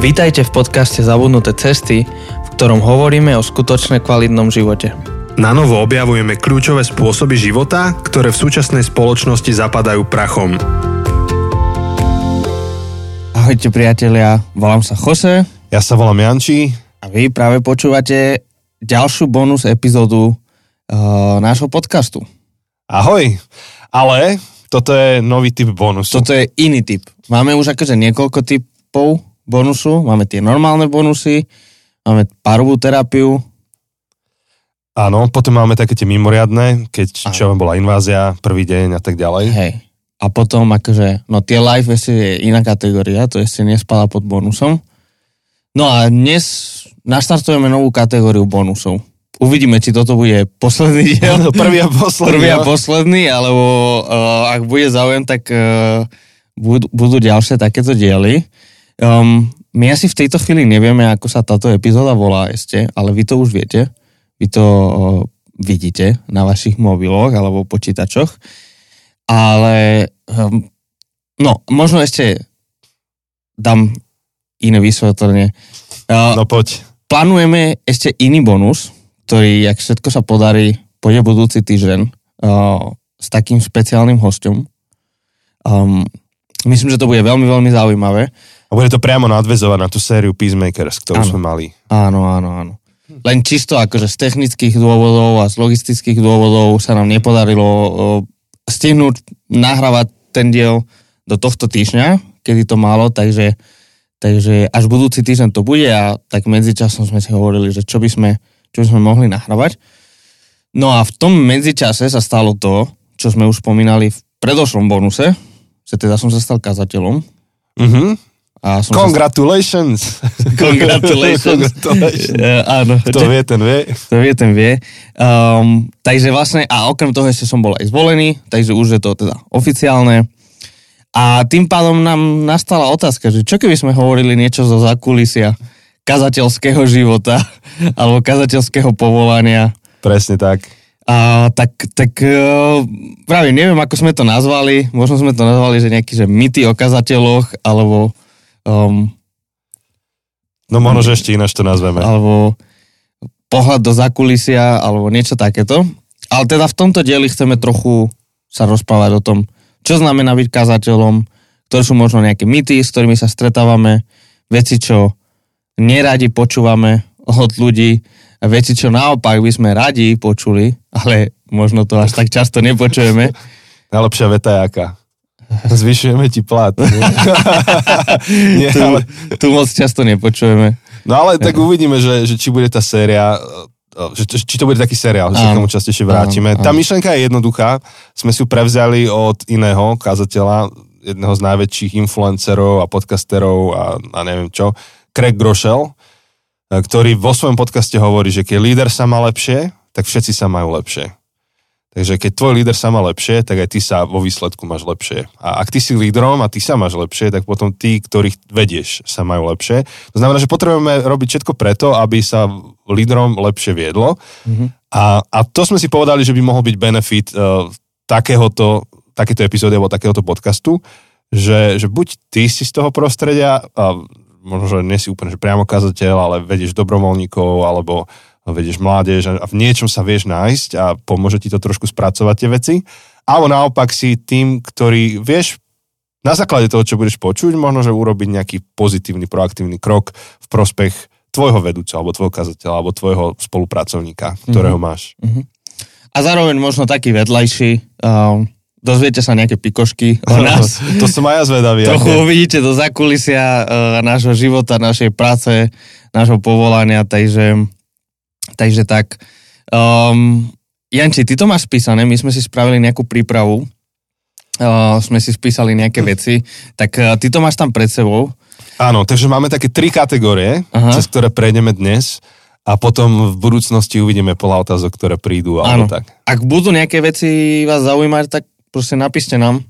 Vítajte v podcaste Zabudnuté cesty, v ktorom hovoríme o skutočne kvalitnom živote. Na novo objavujeme kľúčové spôsoby života, ktoré v súčasnej spoločnosti zapadajú prachom. Ahojte priatelia, volám sa Jose Ja sa volám Janči. a vy práve počúvate ďalšiu bonus epizódu uh, nášho podcastu. Ahoj. Ale toto je nový typ bonusu. Toto je iný typ. Máme už akože niekoľko typov bonusu. Máme tie normálne bonusy, máme párovú terapiu, Áno, potom máme také tie mimoriadne, keď čo bola invázia, prvý deň a tak ďalej. hej. A potom akože, no tie live ešte je iná kategória, to ešte nespadá pod bonusom. No a dnes naštartujeme novú kategóriu bonusov. Uvidíme, či toto bude posledný diel. Prvý a posledný. Prvý a no. posledný, alebo uh, ak bude záujem, tak uh, budú, budú ďalšie takéto diely. Um, my asi v tejto chvíli nevieme, ako sa táto epizóda volá ešte, ale vy to už viete. Vy to uh, vidíte na vašich mobiloch alebo počítačoch. Ale um, no, možno ešte dám iné vysvetlenie. Uh, No poď. plánujeme ešte iný bonus, ktorý, jak všetko sa podarí, pôjde budúci týždeň uh, s takým špeciálnym hostom. Um, myslím, že to bude veľmi, veľmi zaujímavé. A bude to priamo nadvezovať na tú sériu Peacemakers, ktorú Áno. sme mali. Áno, áno, áno. Len čisto akože z technických dôvodov a z logistických dôvodov sa nám nepodarilo uh, stihnúť nahrávať ten diel do tohto týždňa, kedy to malo, takže, takže až budúci týždeň to bude a tak medzičasom sme si hovorili, že čo by sme, čo by sme mohli nahrávať. No a v tom medzičase sa stalo to, čo sme už spomínali v predošlom bonuse, že teda som sa stal kazateľom. Mhm. A som sa Congratulations. Congratulations. Congratulations. Uh, áno. Kto vie, ten vie. To vie, ten vie. Um, takže vlastne, a okrem toho ešte som bol aj zvolený, takže už je to teda oficiálne. A tým pádom nám nastala otázka, že čo keby sme hovorili niečo zo zakulisia kazateľského života alebo kazateľského povolania. Presne tak. A tak, tak uh, pravím, neviem, ako sme to nazvali. Možno sme to nazvali, že nejaký, že mýty o kazateľoch, alebo um, No možno, že ešte ináč to nazveme. alebo pohľad do zakulisia, alebo niečo takéto. Ale teda v tomto dieli chceme trochu sa rozprávať o tom, čo znamená byť kazateľom, ktoré sú možno nejaké mýty, s ktorými sa stretávame, veci, čo neradi počúvame od ľudí, veci, čo naopak by sme radi počuli, ale možno to až tak často nepočujeme. Najlepšia veta je aká? Zvyšujeme ti plat. Nie, Tu, ale... tu moc často nepočujeme. No ale tak uvidíme, že, že či bude tá séria, že, či to bude taký seriál, že sa k tomu častejšie vrátime. Áno, Tá myšlenka je jednoduchá. Sme si ju prevzali od iného kazateľa, jedného z najväčších influencerov a podcasterov a, a neviem čo, Craig Groeschel, e, ktorý vo svojom podcaste hovorí, že keď líder sa má lepšie, tak všetci sa majú lepšie. Takže keď tvoj líder sa má lepšie, tak aj ty sa vo výsledku máš lepšie. A ak ty si lídrom a ty sa máš lepšie, tak potom tí, ktorých vedieš, sa majú lepšie. To znamená, že potrebujeme robiť všetko preto, aby sa lídrom lepšie viedlo. Mhm. A, a to sme si povedali, že by mohol byť benefit uh, takéhoto, takéto epizódy alebo takéhoto podcastu, že, že buď ty si z toho prostredia, a možno, že nie si úplne že priamo kazateľ, ale vedieš dobrovoľníkov alebo vedieš mládež a v niečom sa vieš nájsť a pomôže ti to trošku spracovať tie veci. Alebo naopak si tým, ktorý vieš na základe toho, čo budeš počuť, možno, že urobiť nejaký pozitívny, proaktívny krok v prospech tvojho vedúca, alebo tvojho kazateľa, alebo tvojho spolupracovníka, ktorého máš. A zároveň možno taký vedľajší, um, dozviete sa nejaké pikošky o nás. to som aj ja zvedavý. Trochu aké- uvidíte do zakulisia uh, nášho života, našej práce, nášho povolania, takže, takže tak. Um, Janči, ty to máš spísané, my sme si spravili nejakú prípravu, uh, sme si spísali nejaké veci, tak uh, ty to máš tam pred sebou. Áno, takže máme také tri kategórie, Aha. cez ktoré prejdeme dnes a potom v budúcnosti uvidíme podľa otázok, ktoré prídu, Áno. tak. Ak budú nejaké veci vás zaujímať, tak proste napíšte nám.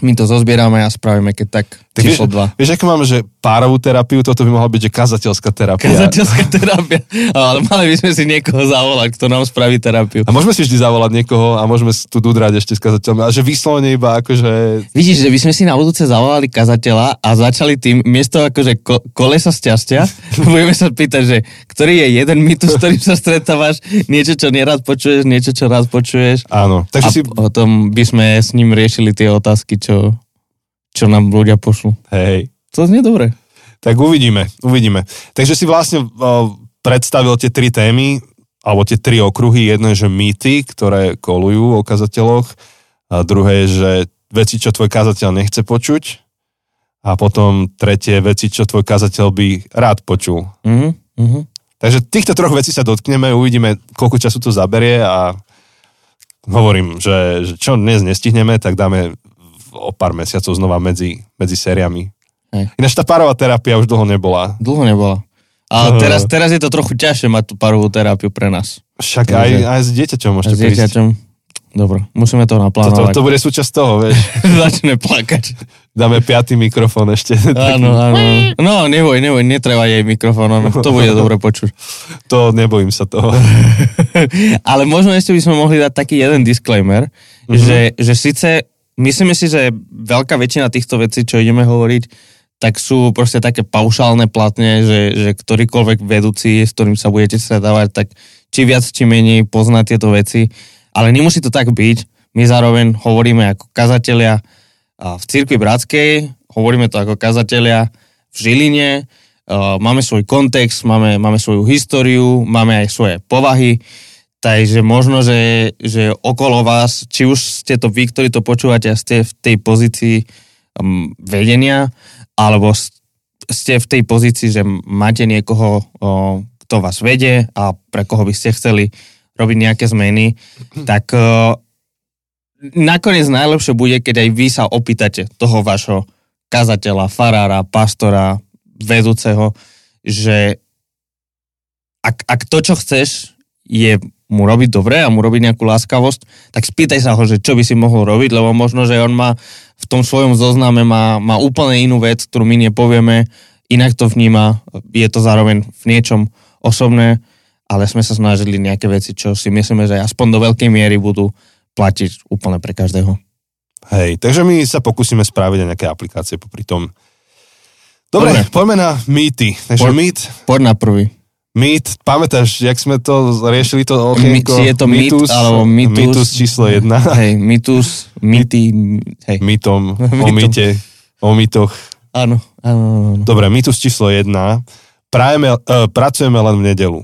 My to zozbierame a spravíme, keď tak Tak číslo vieš, 2. vieš, ako máme, že párovú terapiu, toto by mohla byť, že kazateľská terapia. Kazateľská terapia. Ale mali by sme si niekoho zavolať, kto nám spraví terapiu. A môžeme si vždy zavolať niekoho a môžeme tu dudrať ešte s kazateľom. A že vyslovene iba akože... Vidíš, že by sme si na budúce zavolali kazateľa a začali tým, miesto akože ko- kolesa šťastia, budeme sa pýtať, že ktorý je jeden mýtus, s ktorým sa stretávaš, niečo, čo nerad počuješ, niečo, čo rád počuješ. Áno. Takže a si... potom by sme s ním riešili tie otázky, čo, čo nám ľudia pošlú. Hej. To znie dobre. Tak uvidíme, uvidíme. Takže si vlastne uh, predstavil tie tri témy, alebo tie tri okruhy. Jedno je, že mýty, ktoré kolujú o kazateľoch. A druhé je, že veci, čo tvoj kazateľ nechce počuť. A potom tretie veci, čo tvoj kazateľ by rád počul. Mm-hmm. Takže týchto troch vecí sa dotkneme, uvidíme, koľko času to zaberie a hovorím, že, že čo dnes nestihneme, tak dáme o pár mesiacov znova medzi, medzi sériami Hej. Ináč tá parová terapia už dlho nebola. Dlho nebola. A uh, teraz, teraz je to trochu ťažšie mať tú parovú terapiu pre nás. Však aj, aj s dieťaťom môžete s dieťaťom. Dobre, musíme to naplánovať. To, to, to bude súčasť toho, vieš. Začne plakať. Dáme piatý mikrofón ešte. Áno, áno. No, neboj, neboj, netreba jej mikrofón, to bude dobre počuť. To nebojím sa toho. Ale možno ešte by sme mohli dať taký jeden disclaimer, uh-huh. že, že síce myslíme si, že veľká väčšina týchto vecí, čo ideme hovoriť, tak sú proste také paušálne platne, že, že ktorýkoľvek vedúci, s ktorým sa budete stretávať, tak či viac, či menej pozná tieto veci. Ale nemusí to tak byť. My zároveň hovoríme ako kazatelia v Cirkvi Bratskej, hovoríme to ako kazatelia v Žiline, máme svoj kontext, máme, máme svoju históriu, máme aj svoje povahy, takže možno, že, že okolo vás, či už ste to vy, ktorí to počúvate a ste v tej pozícii um, vedenia, alebo ste v tej pozícii, že máte niekoho, kto vás vedie a pre koho by ste chceli robiť nejaké zmeny, tak nakoniec najlepšie bude, keď aj vy sa opýtate toho vašho kazateľa, farára, pastora, vedúceho, že ak, ak to, čo chceš, je mu robiť dobre a mu robiť nejakú láskavosť, tak spýtaj sa ho, že čo by si mohol robiť, lebo možno, že on má v tom svojom zozname má, má úplne inú vec, ktorú my nepovieme, inak to vníma, je to zároveň v niečom osobné, ale sme sa snažili nejaké veci, čo si myslíme, že aspoň do veľkej miery budú platiť úplne pre každého. Hej, takže my sa pokúsime spraviť aj nejaké aplikácie popri tom. Dobre, Dobre. poďme na mýty. Takže poď, mýt... Poď na prvý. Mýt, pamätáš, jak sme to riešili to okienko? Či je to mýtus, alebo mýtus. Mýtus číslo jedna. Hej, mýtus, mýty, hej. Mýtom, o mýte, o mýtoch. Áno, áno, áno. Dobre, mýtus číslo jedna. Prajeme, uh, pracujeme len v nedelu.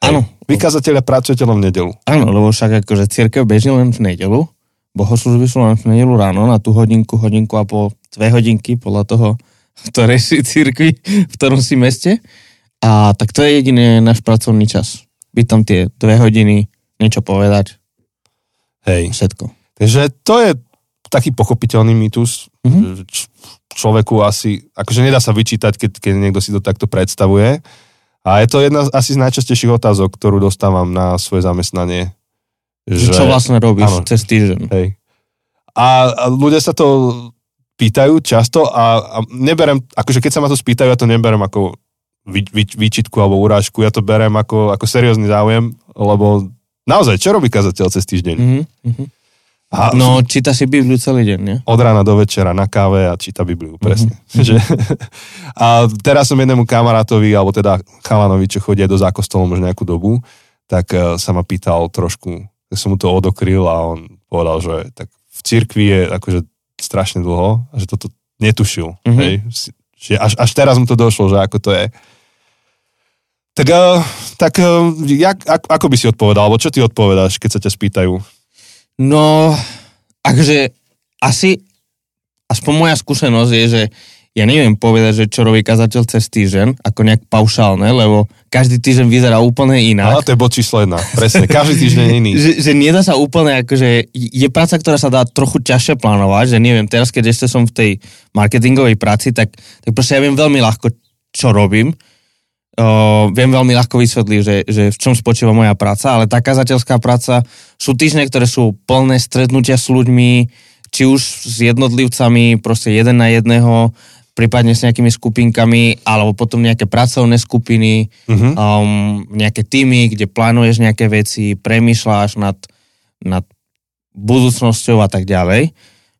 Áno. Vykazateľia pracujete len v nedelu. Áno, lebo však akože církev beží len v nedelu. Bohoslužby sú len v nedelu ráno na tú hodinku, hodinku a po dve hodinky podľa toho, ktorej si církvi, v ktorom si meste. A tak to je jediný náš pracovný čas. Byť tam tie dve hodiny, niečo povedať. Hej. Všetko. Takže to je taký pochopiteľný mýtus. Mm-hmm. Č- človeku asi, akože nedá sa vyčítať, keď, keď niekto si to takto predstavuje. A je to jedna asi z najčastejších otázok, ktorú dostávam na svoje zamestnanie. Že, čo vlastne robíš áno, cez týždeň. Hej. A, a ľudia sa to pýtajú často a, a neberem, akože keď sa ma to spýtajú, ja to neberem ako vy, vy, výčitku alebo urážku, ja to berem ako, ako seriózny záujem, lebo naozaj, čo robí kazateľ cez týždeň? Mm-hmm. A, no, číta si Bibliu celý deň, nie? Od rána do večera na káve a číta Bibliu, presne. Mm-hmm. a teraz som jednému kamarátovi, alebo teda chalanovi, čo chodia do zákostolom už nejakú dobu, tak uh, sa ma pýtal trošku, tak som mu to odokryl a on povedal, že tak v cirkvi je akože strašne dlho a že toto netušil. Mm-hmm. Hej? Že až, až teraz mu to došlo, že ako to je. Tak, uh, tak uh, jak, ako by si odpovedal, alebo čo ty odpovedáš, keď sa ťa spýtajú? No, akože asi, aspoň moja skúsenosť je, že ja neviem povedať, že čo robí kazateľ cez týždeň, ako nejak paušálne, lebo každý týždeň vyzerá úplne inak. Ale to je bod číslo jedna, presne, každý týždeň iný. že, že nedá sa úplne, akože je práca, ktorá sa dá trochu ťažšie plánovať, že neviem, teraz keď ešte som v tej marketingovej práci, tak, tak proste ja viem veľmi ľahko, čo robím, Uh, viem veľmi ľahko vysvetliť, že, že v čom spočíva moja práca, ale tá kazateľská práca sú týždne, ktoré sú plné stretnutia s ľuďmi, či už s jednotlivcami, proste jeden na jedného, prípadne s nejakými skupinkami, alebo potom nejaké pracovné skupiny, Mhm. um, nejaké týmy, kde plánuješ nejaké veci, premýšľaš nad, nad budúcnosťou a tak ďalej.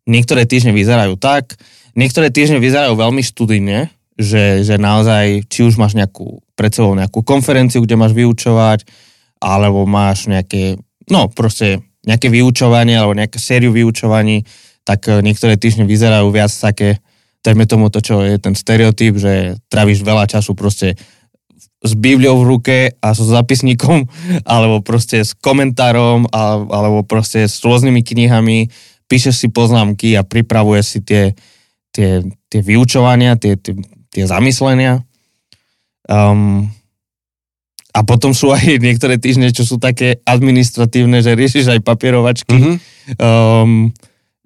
Niektoré týždne vyzerajú tak, niektoré týždne vyzerajú veľmi študijne, že, že naozaj, či už máš nejakú, pred sebou nejakú konferenciu, kde máš vyučovať, alebo máš nejaké, no proste nejaké vyučovanie, alebo nejakú sériu vyučovaní, tak eh, niektoré týždne vyzerajú viac také, dajme tomu to, čo je ten stereotyp, že tráviš veľa času proste s Bibliou v ruke a so zapisníkom, alebo proste s komentárom, alebo proste s rôznymi knihami, píšeš si poznámky a pripravuješ si tie, tie, tie vyučovania, tie, tie, tie zamyslenia. Um, a potom sú aj niektoré týždne, čo sú také administratívne, že riešiš aj papierovačky, Mhm. um,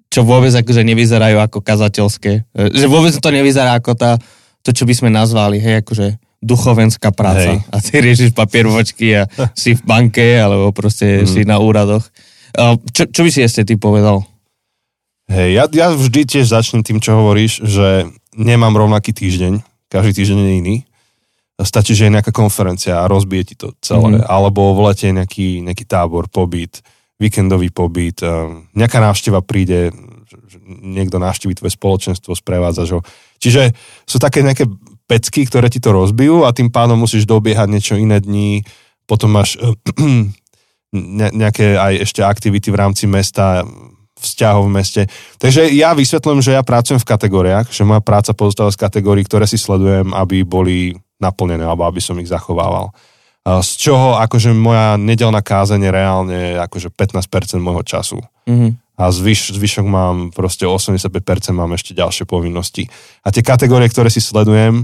čo vôbec akože nevyzerajú ako kazateľské. E, Že vôbec to nevyzerá ako tá, to, čo by sme nazvali, hej, akože duchovenská práca. Hej. A ty riešiš papierovačky a si v banke, alebo proste Mhm. si na úradoch. Uh, Čo, čo by si ešte ty povedal? Hej, ja, ja vždy tiež začnem tým, čo hovoríš, že nemám rovnaký týždeň, každý týždeň je iný. Stačí, že je nejaká konferencia a rozbije ti to celé. Mhm. Alebo v lete nejaký, nejaký tábor, pobyt, víkendový pobyt, eh, nejaká návšteva príde, niekto navštíví tvoje spoločenstvo, sprevádzaš ho. Čiže sú také nejaké pecky, ktoré ti to rozbijú a tým pádom musíš dobiehať niečo iné dní, potom máš ne- nejaké aj ešte aktivity v rámci mesta, vzťahov v meste. Takže ja vysvetľujem, že ja pracujem v kategóriách, že moja práca pozostáva z kategórií, ktoré si sledujem, aby boli naplnené, alebo aby som ich zachovával. Z čoho akože moja nedelná kázeň je reálne akože 15% môjho času. Mhm. A zvyš, zvyšok mám proste 85% mám ešte ďalšie povinnosti. A tie kategórie, ktoré si sledujem,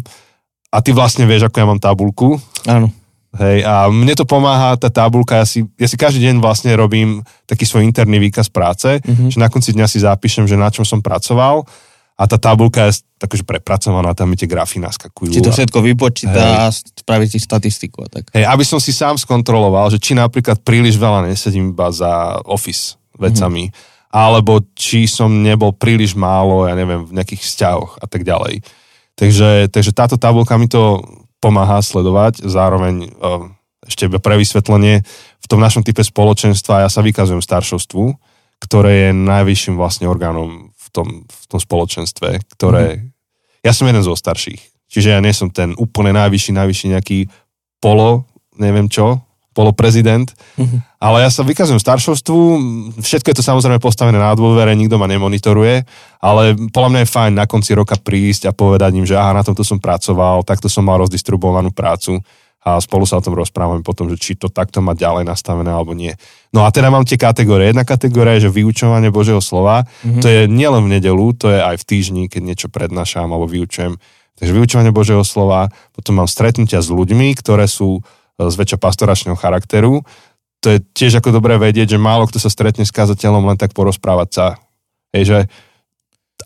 a ty vlastne vieš, ako ja mám tabulku, Áno. Hej, a mne to pomáha tá tabulka, ja si, ja si každý deň vlastne robím taký svoj interný výkaz práce, Mhm. že na konci dňa si zapíšem, že na čom som pracoval a tá tabulka je takže prepracovaná, tam mi tie grafy naskakujú. Či to všetko vypočíta a spraví ti statistiku a tak. Hej, aby som si sám skontroloval, že či napríklad príliš veľa nesedím iba za office vecami, alebo či som nebol príliš málo, ja neviem, v nejakých vzťahoch a tak ďalej. Takže, takže táto tabulka mi to pomáha sledovať, zároveň eh, ešte pre vysvetlenie, v tom našom type spoločenstva ja sa vykazujem staršovstvu, ktoré je najvyšším vlastne orgánom tom, v tom spoločenstve, ktoré... Ja som jeden zo starších, čiže ja nie som ten úplne najvyšší, najvyšší nejaký polo, neviem čo, poloprezident, Mhm. ale ja sa vykazujem staršovstvu, všetko je to samozrejme postavené na dôvere, nikto ma nemonitoruje, ale podľa mňa je fajn na konci roka prísť a povedať im, že aha, na tomto som pracoval, takto som mal rozdistribuovanú prácu a spolu sa o tom rozprávame potom, že či to takto má ďalej nastavené alebo nie. No a teda mám tie kategórie. Jedna kategória je, že vyučovanie Božieho slova, mm-hmm. to je nielen v nedelu, to je aj v týždni, keď niečo prednášam alebo vyučujem. Takže vyučovanie Božieho slova, potom mám stretnutia s ľuďmi, ktoré sú e, zväčša pastoračného charakteru. To je tiež ako dobré vedieť, že málo kto sa stretne s kazateľom len tak porozprávať sa. Hej, že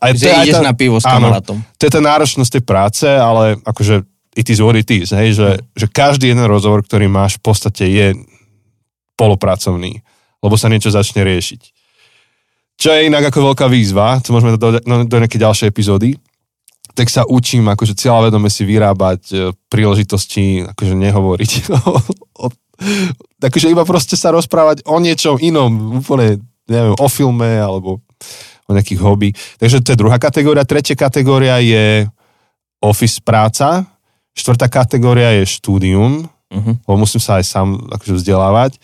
aj Že aj ideš na pivo s kamarátom. to je tá náročnosť tej práce, ale akože it is what it is, hej, že, že každý jeden rozhovor, ktorý máš, v podstate je polopracovný, lebo sa niečo začne riešiť. Čo je inak ako veľká výzva, to môžeme do, do, do nejakej ďalšej epizódy, tak sa učím akože cieľavedome si vyrábať e, príležitosti, akože nehovoriť o, akože iba proste sa rozprávať o niečom inom, úplne, neviem, o filme alebo o nejakých hobby. Takže to je druhá kategória. Tretia kategória je office práca. Štvrtá kategória je štúdium, Mhm. lebo musím sa aj sám akože vzdelávať.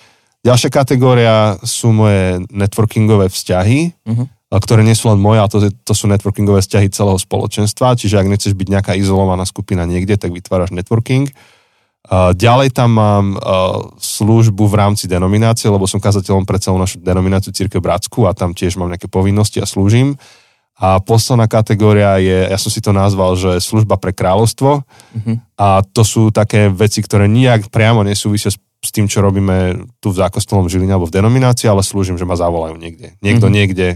Ďalšia kategória sú moje networkingové vzťahy, a ktoré nie sú len moje, ale to, to sú networkingové vzťahy celého spoločenstva, čiže ak nechceš byť nejaká izolovaná skupina niekde, tak vytváraš networking. Ďalej tam mám službu v rámci denominácie, lebo som kazateľom pre celú našu denomináciu Církev Bratsku a tam tiež mám nejaké povinnosti a slúžim. A posledná kategória je, ja som si to nazval, že služba pre kráľovstvo. Mhm. A to sú také veci, ktoré nijak priamo nesúvisia s, s tým, čo robíme tu v zákostolom Žiline alebo v denominácii, ale slúžim, že ma zavolajú niekde. Niekto Mhm. niekde,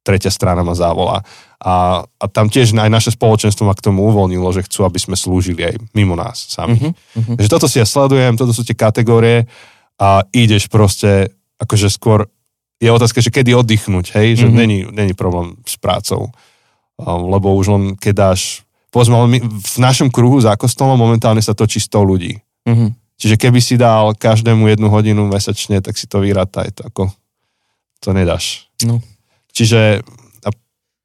tretia strana ma zavolá. A, a tam tiež aj naše spoločenstvo ma k tomu uvoľnilo, že chcú, aby sme slúžili aj mimo nás sami. Mhm. Takže toto si ja sledujem, toto sú tie kategórie a ideš proste, akože skôr je otázka, že kedy oddychnúť, hej, že Mhm. není, není problém s prácou. Um, Lebo už len keď dáš povedzme, v našom kruhu za kostolom momentálne sa točí 100 ľudí. Mhm. Čiže keby si dal každému jednu hodinu mesačne, tak si to vyrátaj, to ako, to nedáš. No. Čiže, a,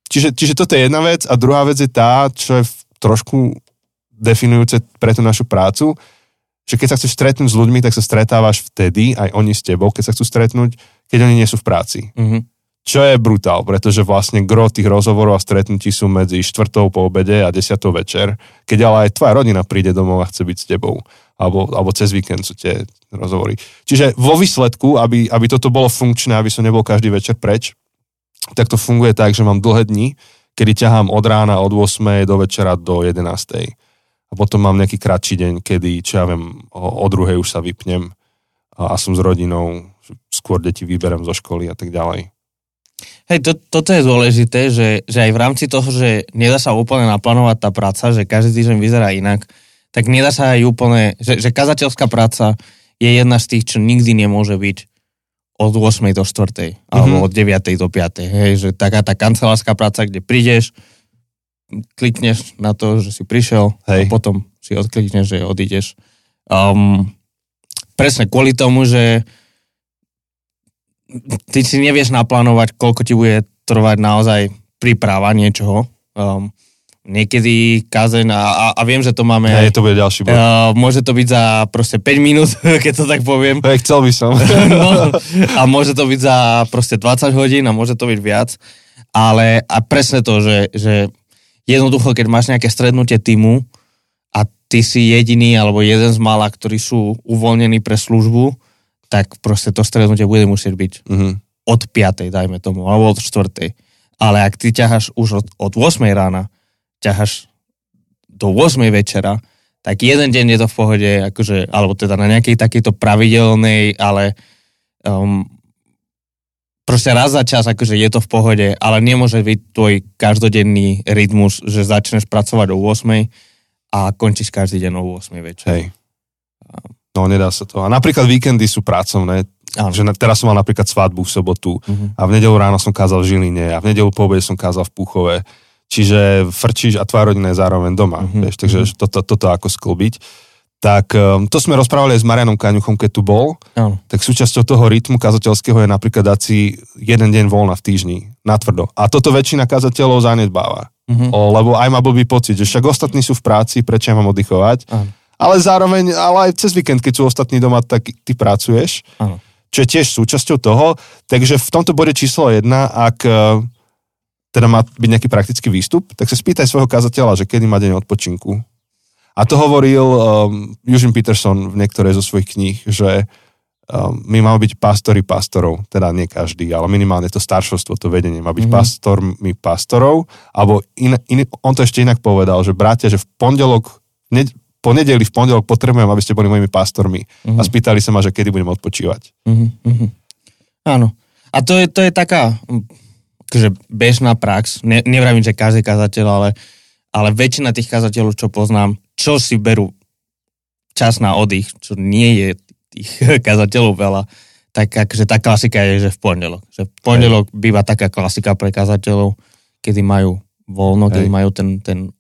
čiže, čiže toto je jedna vec a druhá vec je tá, čo je v- trošku definujúce pre tú našu prácu, že keď sa chceš stretnúť s ľuďmi, tak sa stretávaš vtedy, aj oni s tebou, keď sa chcú stretnúť, keď oni nie sú v práci. Mhm. Čo je brutál, pretože vlastne gro tých rozhovorov a stretnutí sú medzi štvrtou po obede a desiatou večer, keď ale aj tvoja rodina príde domov a chce byť s tebou. Alebo, alebo cez víkend sú tie rozhovory. Čiže vo výsledku, aby, aby toto bolo funkčné, aby som nebol každý večer preč, tak to funguje tak, že mám dlhé dni, kedy ťahám od rána od 8. do večera do 11. A potom mám nejaký kratší deň, kedy, čo ja viem, o, o druhej už sa vypnem a, a som s rodinou, skôr deti vyberem zo školy a tak ďalej. Hej, to, toto je dôležité, že, že aj v rámci toho, že nedá sa úplne naplánovať tá práca, že každý týždeň vyzerá inak, tak nedá sa aj úplne, že, že kazateľská práca je jedna z tých, čo nikdy nemôže byť od 8. do 4. alebo Mhm. od 9. do 5. Hej, že taká tá kancelárska práca, kde prídeš, klikneš na to, že si prišiel Hej. a potom si odklikneš, že odídeš. Um, presne kvôli tomu, že ty si nevieš naplánovať, koľko ti bude trvať naozaj príprava niečoho. Um, niekedy kazeň a, a, a viem, že to máme... Hej, to bude ďalší bod. Uh, môže to byť za proste 5 minút, keď to tak poviem. Hej, chcel by som. No, a môže to byť za proste 20 hodín a môže to byť viac. Ale a presne to, že, že jednoducho, keď máš nejaké strednutie týmu a ty si jediný alebo jeden z mála, ktorí sú uvoľnení pre službu, tak proste to strednutie bude musieť byť Mhm. od 5. dajme tomu, alebo od 4. Ale ak ty ťaháš už od, od 8. rána, ťaháš do 8. večera, tak jeden deň je to v pohode, akože, alebo teda na nejakej takejto pravidelnej, ale um, proste raz za čas, akože je to v pohode, ale nemôže byť tvoj každodenný rytmus, že začneš pracovať o 8. a končíš každý deň o 8. večer. Hej. No, nedá sa to. A napríklad víkendy sú pracovné. Áno. Že teraz som mal napríklad svadbu v sobotu Mhm. a v nedelu ráno som kázal v Žiline a v nedelu po obede som kázal v Púchove. Čiže frčíš a tvoja rodina je zároveň doma. Mhm, Vieš, takže mhm. toto, toto ako sklbiť. Tak um, to sme rozprávali aj s Marianom Kaňuchom, keď tu bol. Áno. Tak súčasťou toho rytmu kazateľského je napríklad dať si jeden deň voľna v týždni. Natvrdo. A toto väčšina kazateľov zanedbáva. Mhm. O, lebo aj má blbý pocit, že však ostatní sú v práci, prečo ja mám oddychovať. Áno. Ale zároveň, ale aj cez víkend, keď sú ostatní doma, tak ty pracuješ, Áno. čo je tiež súčasťou toho. Takže v tomto bode číslo jedna, ak e, teda má byť nejaký praktický výstup, tak sa spýtaj svojho kazateľa, že kedy má deň odpočinku. A to hovoril um, Eugene Peterson v niektorej zo svojich kníh, že um, my máme byť pastori pastorov, teda nie každý, ale minimálne to staršovstvo, to vedenie má byť Mhm. mm-hmm. pastormi pastorov, alebo in, in, on to ešte inak povedal, že bratia, že v pondelok, ne, po nedeli v pondelok potrebujem, aby ste boli mojimi pastormi. Mhm. A spýtali sa ma, že kedy budem odpočívať. Mhm, mhm. Áno. A to je, to je taká mm, akože bežná prax. Ne, nevravím, že každý kazateľ, ale, ale väčšina tých kazateľov, čo poznám, čo si berú čas na oddych, čo nie je tých kazateľov veľa, tak akože tá klasika je, že v pondelok. Že v pondelok býva taká klasika pre kazateľov, kedy majú voľno, kedy Hej. majú ten, ten,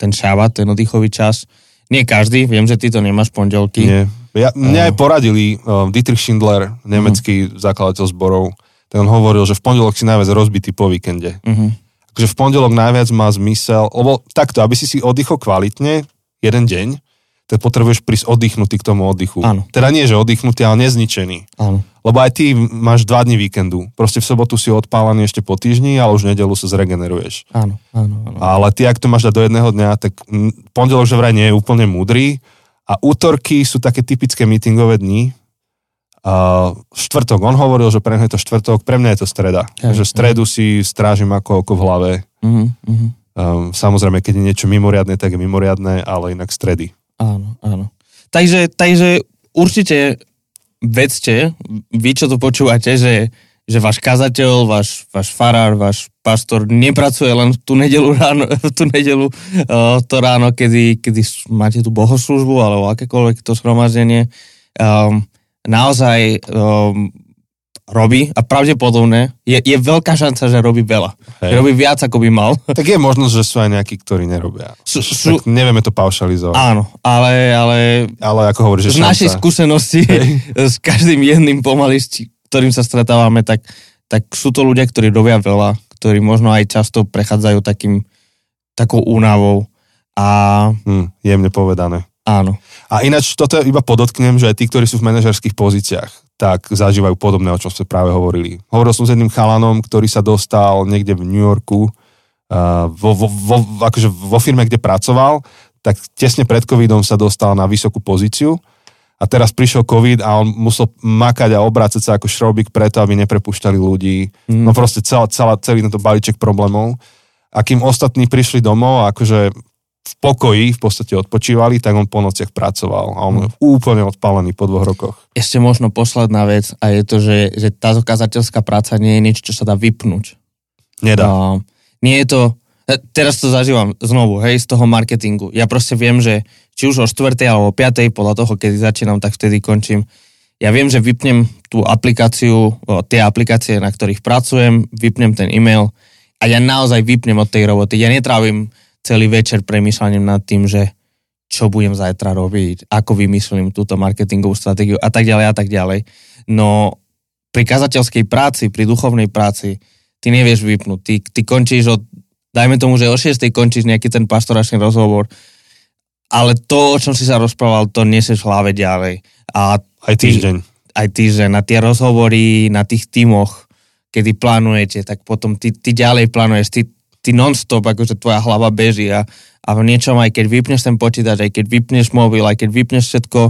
ten šabat, ten oddychový čas. Nie každý, viem, že ty to nemáš pondelky. Nie. Ja, mňa Áno. aj poradili uh, Dietrich Schindler, nemecký zakladateľ zborov, on hovoril, že v pondelok si najviac rozbitý po víkende. Mhm. Takže v pondelok najviac má zmysel, lebo takto, aby si si oddychol kvalitne jeden deň, tak potrebuješ prísť oddychnutý k tomu oddychu. Áno. Teda nie, že oddychnutý, ale nezničený. Áno. Lebo aj ty máš dva dní víkendu. Proste v sobotu si odpálený ešte po týždni, ale už v nedelu sa zregeneruješ. Áno, áno, áno. Ale ty, ak to máš dať do jedného dňa, tak pondelok že vraj nie je úplne múdry a útorky sú také typické meetingové dni. A štvrtok, on hovoril, že pre mňa je to štvrtok, pre mňa je to streda. Hej, že stredu si strážim ako oko v hlave. Mhm, mhm. Um, samozrejme, keď je niečo mimoriadne, tak je mimoriadne, ale inak stredy. Áno, áno. Takže, takže určite vedzte, vy čo to počúvate, že, že váš kazateľ, váš, váš farár, váš pastor nepracuje len v tú nedelu ráno, v tú nedelu uh, to ráno, kedy, kedy máte tú bohoslužbu alebo akékoľvek to zhromaždenie. Um, naozaj um, robí a pravdepodobne je, je veľká šanca, že robí veľa. Hej. Že robí viac, ako by mal. Tak je možnosť, že sú aj nejakí, ktorí nerobia. Sú- sú- tak nevieme to paušalizovať. Áno, ale, ale Ale ako hovoríš, že z našej šanca. skúsenosti s každým jedným pomaly, s ktorým sa stretávame, tak, tak sú to ľudia, ktorí robia veľa, ktorí možno aj často prechádzajú takým, takou únavou. A Hm, jemne povedané. áno, A ináč toto iba podotknem, že aj tí, ktorí sú v manažerských pozíciách, tak zažívajú podobné, o čom sme práve hovorili. Hovoril som s jedným chalanom, ktorý sa dostal niekde v New Yorku, uh, vo, vo, vo, akože vo firme, kde pracoval, tak tesne pred covidom sa dostal na vysokú pozíciu a teraz prišiel covid a on musel makať a obrácať sa ako šrobík preto, aby neprepušťali ľudí. Mm. No proste celá, celá, celý tento balíček problémov. A kým ostatní prišli domov akože v pokoji v podstate odpočívali, tak on po nociach pracoval a on je úplne odpálený po dvoch rokoch. ešte možno posledná vec a je to, že, že tá dokázateľská práca nie je niečo, čo sa dá vypnúť. Nedá. A nie je to, e, teraz to zažívam znovu, hej, z toho marketingu. Ja proste viem, že či už o 4. alebo 5. podľa toho, kedy začínam, tak vtedy končím. Ja viem, že vypnem tú aplikáciu, o, tie aplikácie, na ktorých pracujem, vypnem ten e-mail a ja naozaj vypnem od tej roboty. Ja netrávim celý večer premýšľaním nad tým, že čo budem zajtra robiť, ako vymyslím túto marketingovú stratégiu a tak ďalej a tak ďalej. No pri kazateľskej práci, pri duchovnej práci, ty nevieš vypnúť. Ty, ty končíš od, dajme tomu, že o 6. končíš nejaký ten pastoračný rozhovor, ale to, o čom si sa rozprával, to nesieš v hlave ďalej. A Aj týždeň. aj týždeň na tie rozhovory, na tých tímoch, kedy plánujete, tak potom ty, ty ďalej plánuješ, ty, ty non-stop, akože tvoja hlava beží a, a v niečom, aj keď vypneš ten počítač, aj keď vypneš mobil, aj keď vypneš všetko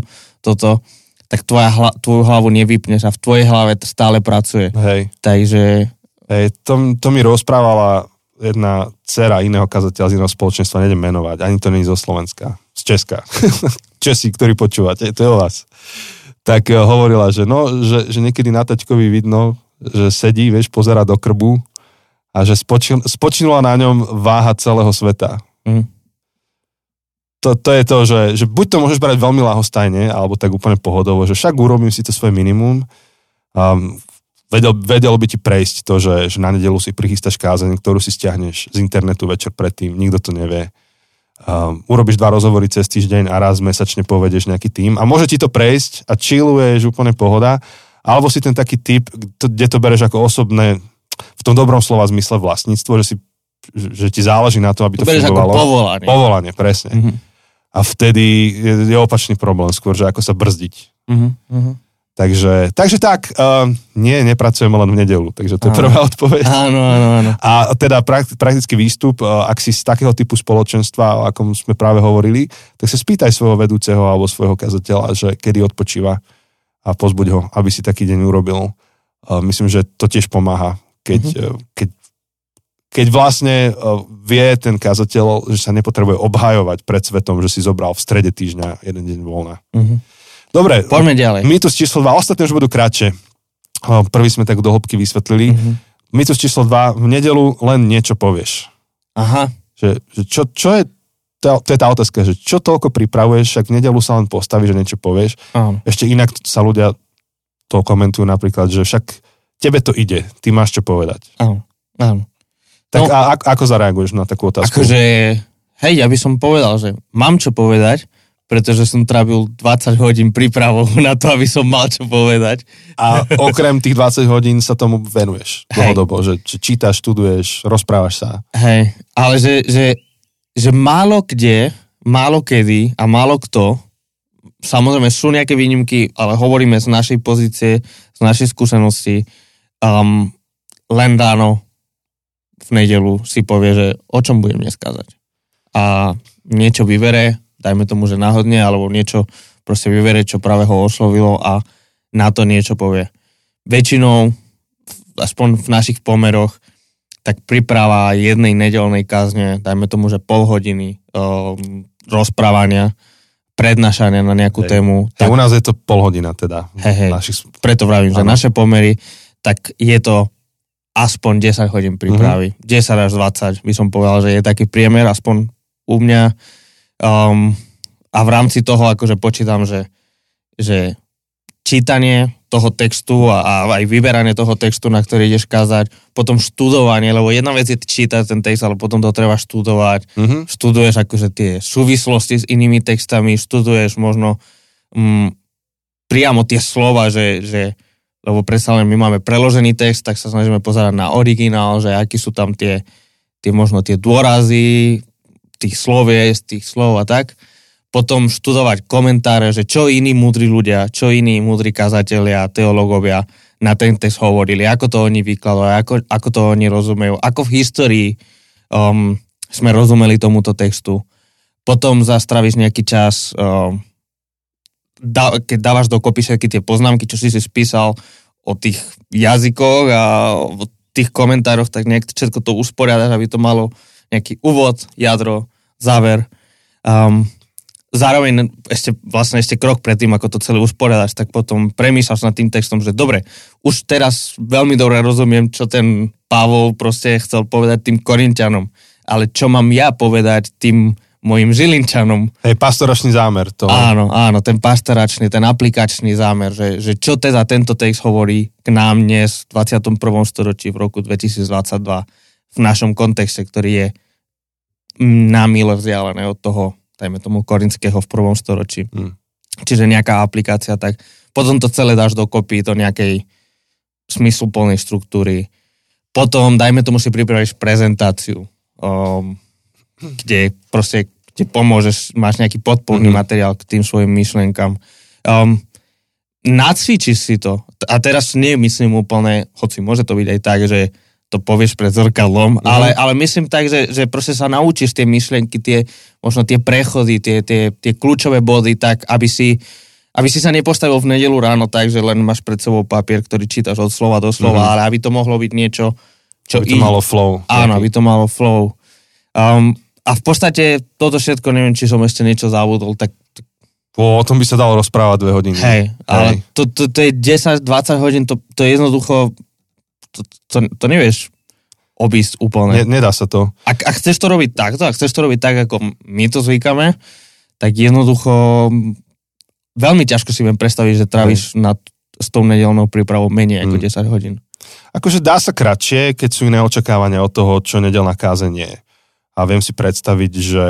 toto, tak tvoja hla, tvoju hlavu nevypneš a v tvojej hlave stále pracuje. Hej. Takže Hej, to, to mi rozprávala jedna dcera iného kazateľa z iného spoločenstva, nejdem menovať, ani to je zo Slovenska, z Česka. Česi, ktorí počúvate, to je o vás. Tak eh, hovorila, že no, že, že niekedy na taťkovi vidno, že sedí, vieš, pozera do krbu a že spočin, spočinula na ňom váha celého sveta. mm, To, to je to, že, že buď to môžeš brať veľmi ľahostajne, alebo tak úplne pohodovo, že však urobím si to svoje minimum. Um, vedel, vedelo by ti prejsť to, že, že na nedelu si prichystáš kázeň, ktorú si stiahneš z internetu večer predtým, nikto to nevie. Um, urobíš dva rozhovory cez týždeň a raz mesačne povedieš nejaký tým a môže ti to prejsť a chilluješ úplne pohoda, alebo si ten taký typ, kde to bereš ako osobné, v tom dobrom slova zmysle vlastníctvo, že si že ti záleží na to, aby to to bereš ako fungovalo. povolanie. Povolanie, presne. Mhm, A vtedy je, je opačný problém skôr, že ako sa brzdiť. mhm, mhm. Takže, takže tak, uh, nie, nepracujeme len v nedelu, takže to je Áno. prvá odpoveď. Áno, áno, áno. A teda prak- praktický výstup, uh, ak si z takého typu spoločenstva, o akom sme práve hovorili, tak sa spýtaj svojho vedúceho alebo svojho kazateľa, že kedy odpočíva a pozbuď ho, aby si taký deň urobil. Uh, myslím, že to tiež pomáha, keď, uh, keď keď vlastne uh, vie ten kazateľ, že sa nepotrebuje obhajovať pred svetom, že si zobral v strede týždňa jeden deň voľna. Mhm. Dobre, Poďme ďalej. Mýtus číslo 2, ostatné už budú kratšie. Uh, Prvý sme tak do hĺbky vysvetlili. Mhm. Mýtus číslo 2, v nedelu len niečo povieš. Aha, Že, že čo, čo je, to, to je tá otázka, že čo toľko pripravuješ, však v nedelu sa len postavíš, že niečo povieš. áno. Ešte inak sa ľudia to komentujú napríklad, že však tebe to ide, ty máš čo povedať. Áno, áno. Tak No. a, ako, ako zareaguješ na takú otázku? Akože, hej, ja by som povedal, že mám čo povedať, pretože som trávil 20 hodín prípravou na to, aby som mal čo povedať. A okrem tých 20 hodín sa tomu venuješ Hej. dlhodobo, že, že čítaš, študuješ, rozprávaš sa. Hej, ale že, že, že málo kde, málo kedy a málo kto, samozrejme sú nejaké výnimky, ale hovoríme z našej pozície, z našej skúsenosti, um, len ráno v nedelu si povie, že o čom budem dnes kázať. A niečo vybere, dajme tomu, že náhodne, alebo niečo proste vybere, čo práve ho oslovilo a na to niečo povie. Väčšinou, aspoň v našich pomeroch, tak príprava jednej nedelnej kázne, dajme tomu, že pol hodiny um, rozprávania, prednášania na nejakú Hej. tému, Tak tak u nás je to pol hodina teda. Hej, hej. Našich, preto vravím, že Áno. naše pomery, tak je to aspoň 10 hodín prípravy. Mhm. 10 až 20 by som povedal, že je taký priemer, aspoň u mňa. Um, a v rámci toho akože počítam, že, že čítanie, toho textu a, a aj vyberanie toho textu, na ktorý ideš kázať, potom študovanie, lebo jedna vec je čítať ten text, ale potom to treba študovať. Mm-hmm. Študuješ akože tie súvislosti s inými textami, študuješ možno mm, priamo tie slova, že, že lebo predsa len my máme preložený text, tak sa snažíme pozerať na originál, že aký sú tam tie, tie možno tie dôrazy tých z tých slov a tak potom študovať komentáre, že čo iní múdri ľudia, čo iní múdri kazatelia, teológovia na ten text hovorili, ako to oni vykladali, ako, ako to oni rozumejú, ako v histórii um, sme rozumeli tomuto textu. Potom zastravíš nejaký čas, um, da, keď dávaš dokopy všetky tie poznámky, čo si si spísal o tých jazykoch a o tých komentároch, tak nejak všetko to usporiadaš, aby to malo nejaký úvod, jadro, záver. Um, zároveň ešte, vlastne ešte krok predtým, ako to celé usporiadaš, tak potom premýšľaš nad tým textom, že dobre, už teraz veľmi dobre rozumiem, čo ten Pavol proste chcel povedať tým Korintianom, ale čo mám ja povedať tým mojim Žilinčanom. Hej, pastoračný zámer. To... Áno, áno, ten pastoračný, ten aplikačný zámer, že, že čo teda tento text hovorí k nám dnes v 21. storočí v roku 2022 v našom kontexte, ktorý je na mile vzdialené od toho dajme tomu korinského v prvom storočí. Hmm. Čiže nejaká aplikácia, tak potom to celé dáš dokopy do nejakej smysluplnej štruktúry. Potom, dajme tomu, si pripravíš prezentáciu, um, kde proste ti pomôžeš, máš nejaký podporný mm-hmm. materiál k tým svojim myšlenkám. Um, nacvičíš si to. A teraz nie myslím úplne, hoci môže to byť aj tak, že to povieš pred zrkadlom, mm-hmm. ale, ale myslím tak, že, že proste sa naučíš tie myšlienky, tie, možno tie prechody, tie, tie, tie kľúčové body, tak aby si, aby si sa nepostavil v nedelu ráno tak, že len máš pred sebou papier, ktorý čítaš od slova do slova, mm-hmm. ale aby to mohlo byť niečo, čo... Aby to i... malo flow. Áno, aby to malo flow. Um, a v podstate toto všetko, neviem, či som ešte niečo zabudol, tak o, o tom by sa dalo rozprávať dve hodiny. Hej, ale to, to, to je 10-20 hodín, to, to je jednoducho to, to, to nevieš obísť úplne. Ne, nedá sa to. Ak, ak chceš to robiť takto, ak chceš to robiť tak, ako my to zvykáme, tak jednoducho veľmi ťažko si viem predstaviť, že tráviš nad s tou nedelnou prípravou menej ako mm. 10 hodín. Akože dá sa kratšie, keď sú iné očakávania od toho, čo nedelná kázeň je. A viem si predstaviť, že,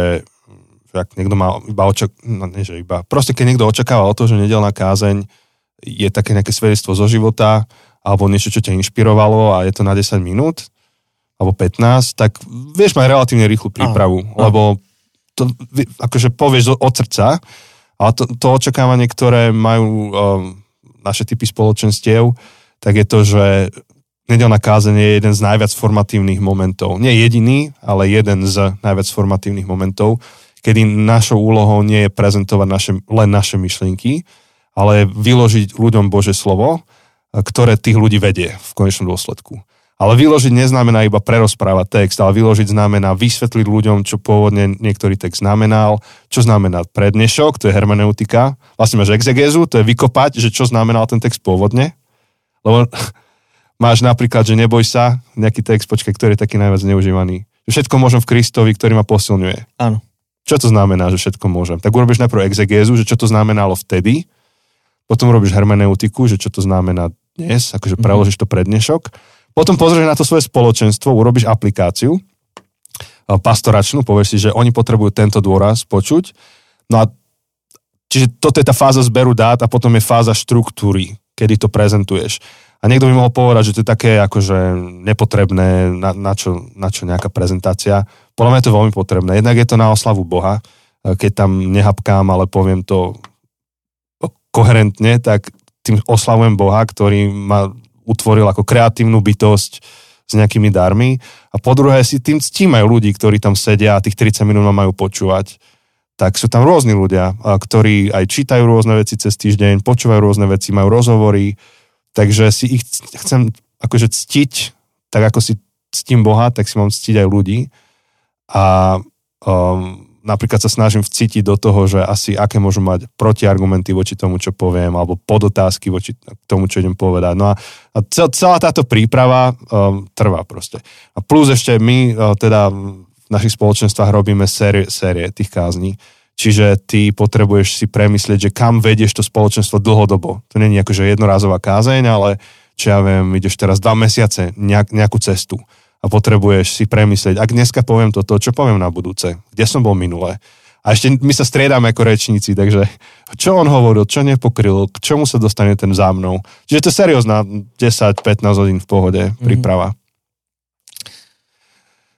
že ak niekto má iba očak... No nie, že iba... Proste keď niekto očakáva o to, že nedelná kázeň je také nejaké svedectvo zo života alebo niečo, čo ťa inšpirovalo a je to na 10 minút, alebo 15, tak vieš mať relatívne rýchlu prípravu, aha, lebo to akože povieš od srdca, ale to, to očakávanie, ktoré majú um, naše typy spoločenstiev, tak je to, že nedelná kázeň je jeden z najviac formatívnych momentov. Nie jediný, ale jeden z najviac formatívnych momentov, kedy našou úlohou nie je prezentovať naše, len naše myšlienky, ale vyložiť ľuďom Bože slovo ktoré tých ľudí vedie v konečnom dôsledku. Ale vyložiť neznamená iba prerozprávať text, ale vyložiť znamená vysvetliť ľuďom, čo pôvodne niektorý text znamenal, čo znamená prednešok, to je hermeneutika. Vlastne máš exegézu, to je vykopať, že čo znamenal ten text pôvodne. Lebo máš napríklad, že neboj sa, nejaký text, počkaj, ktorý je taký najviac neužívaný. Všetko môžem v Kristovi, ktorý ma posilňuje. Áno. Čo to znamená, že všetko môžem? Tak urobíš najprv exegézu, že čo to znamenalo vtedy, potom robíš hermeneutiku, že čo to znamená dnes, akože mhm. preložíš to pre dnešok. Potom pozrieš na to svoje spoločenstvo, urobíš aplikáciu pastoračnú, povieš si, že oni potrebujú tento dôraz počuť. No a čiže toto je tá fáza zberu dát a potom je fáza štruktúry, kedy to prezentuješ. A niekto by mohol povedať, že to je také akože nepotrebné, na, na, čo, na čo nejaká prezentácia. Podľa mňa je to veľmi potrebné. Jednak je to na oslavu Boha, keď tam nehapkám, ale poviem to koherentne, tak tým oslavujem Boha, ktorý ma utvoril ako kreatívnu bytosť s nejakými darmi. A po druhé si tým ctím aj ľudí, ktorí tam sedia a tých 30 minút ma majú počúvať. Tak sú tam rôzni ľudia, ktorí aj čítajú rôzne veci cez týždeň, počúvajú rôzne veci, majú rozhovory, takže si ich chcem akože ctiť, tak ako si ctím Boha, tak si mám ctiť aj ľudí. A um, napríklad sa snažím vcítiť do toho, že asi aké môžu mať protiargumenty voči tomu, čo poviem, alebo podotázky voči tomu, čo idem povedať. No a, a celá táto príprava um, trvá proste. A plus ešte my uh, teda v našich spoločenstvách robíme série, série tých kázní. Čiže ty potrebuješ si premyslieť, že kam vedieš to spoločenstvo dlhodobo. To je akože jednorázová kázeň, ale čo ja viem, ideš teraz dva mesiace nejak, nejakú cestu a potrebuješ si premyslieť, ak dneska poviem toto, čo poviem na budúce, kde som bol minule. A ešte my sa striedame ako rečníci, takže čo on hovoril, čo nepokryl, k čomu sa dostane ten za mnou. Čiže to je seriózna 10-15 hodín v pohode mm-hmm. príprava.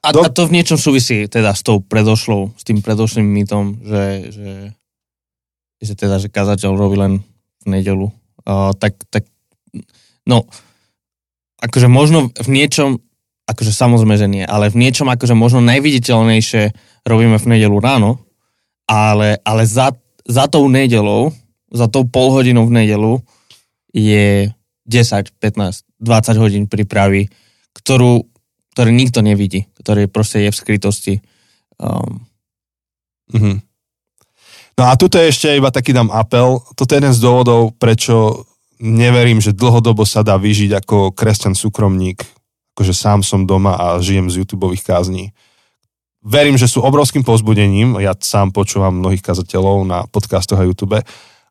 A, Do... a to v niečom súvisí teda s tou predošlou, s tým predošlým mýtom, že, že, že teda, že kazateľ robí len v nedelu. Uh, tak, tak, no, akože možno v niečom, akože samozrejme, že nie, ale v niečom akože možno najviditeľnejšie robíme v nedelu ráno, ale, ale za, za tou nedelou, za tou polhodinou v nedelu je 10, 15, 20 hodín prípravy, ktorú ktoré nikto nevidí, ktoré proste je v skrytosti. Um. Mm-hmm. No a tuto je ešte iba taký dám apel. Toto je jeden z dôvodov, prečo neverím, že dlhodobo sa dá vyžiť ako kresťan súkromník, akože sám som doma a žijem z YouTube kázní. Verím, že sú obrovským pozbudením, ja sám počúvam mnohých kazateľov na podcastoch a YouTube,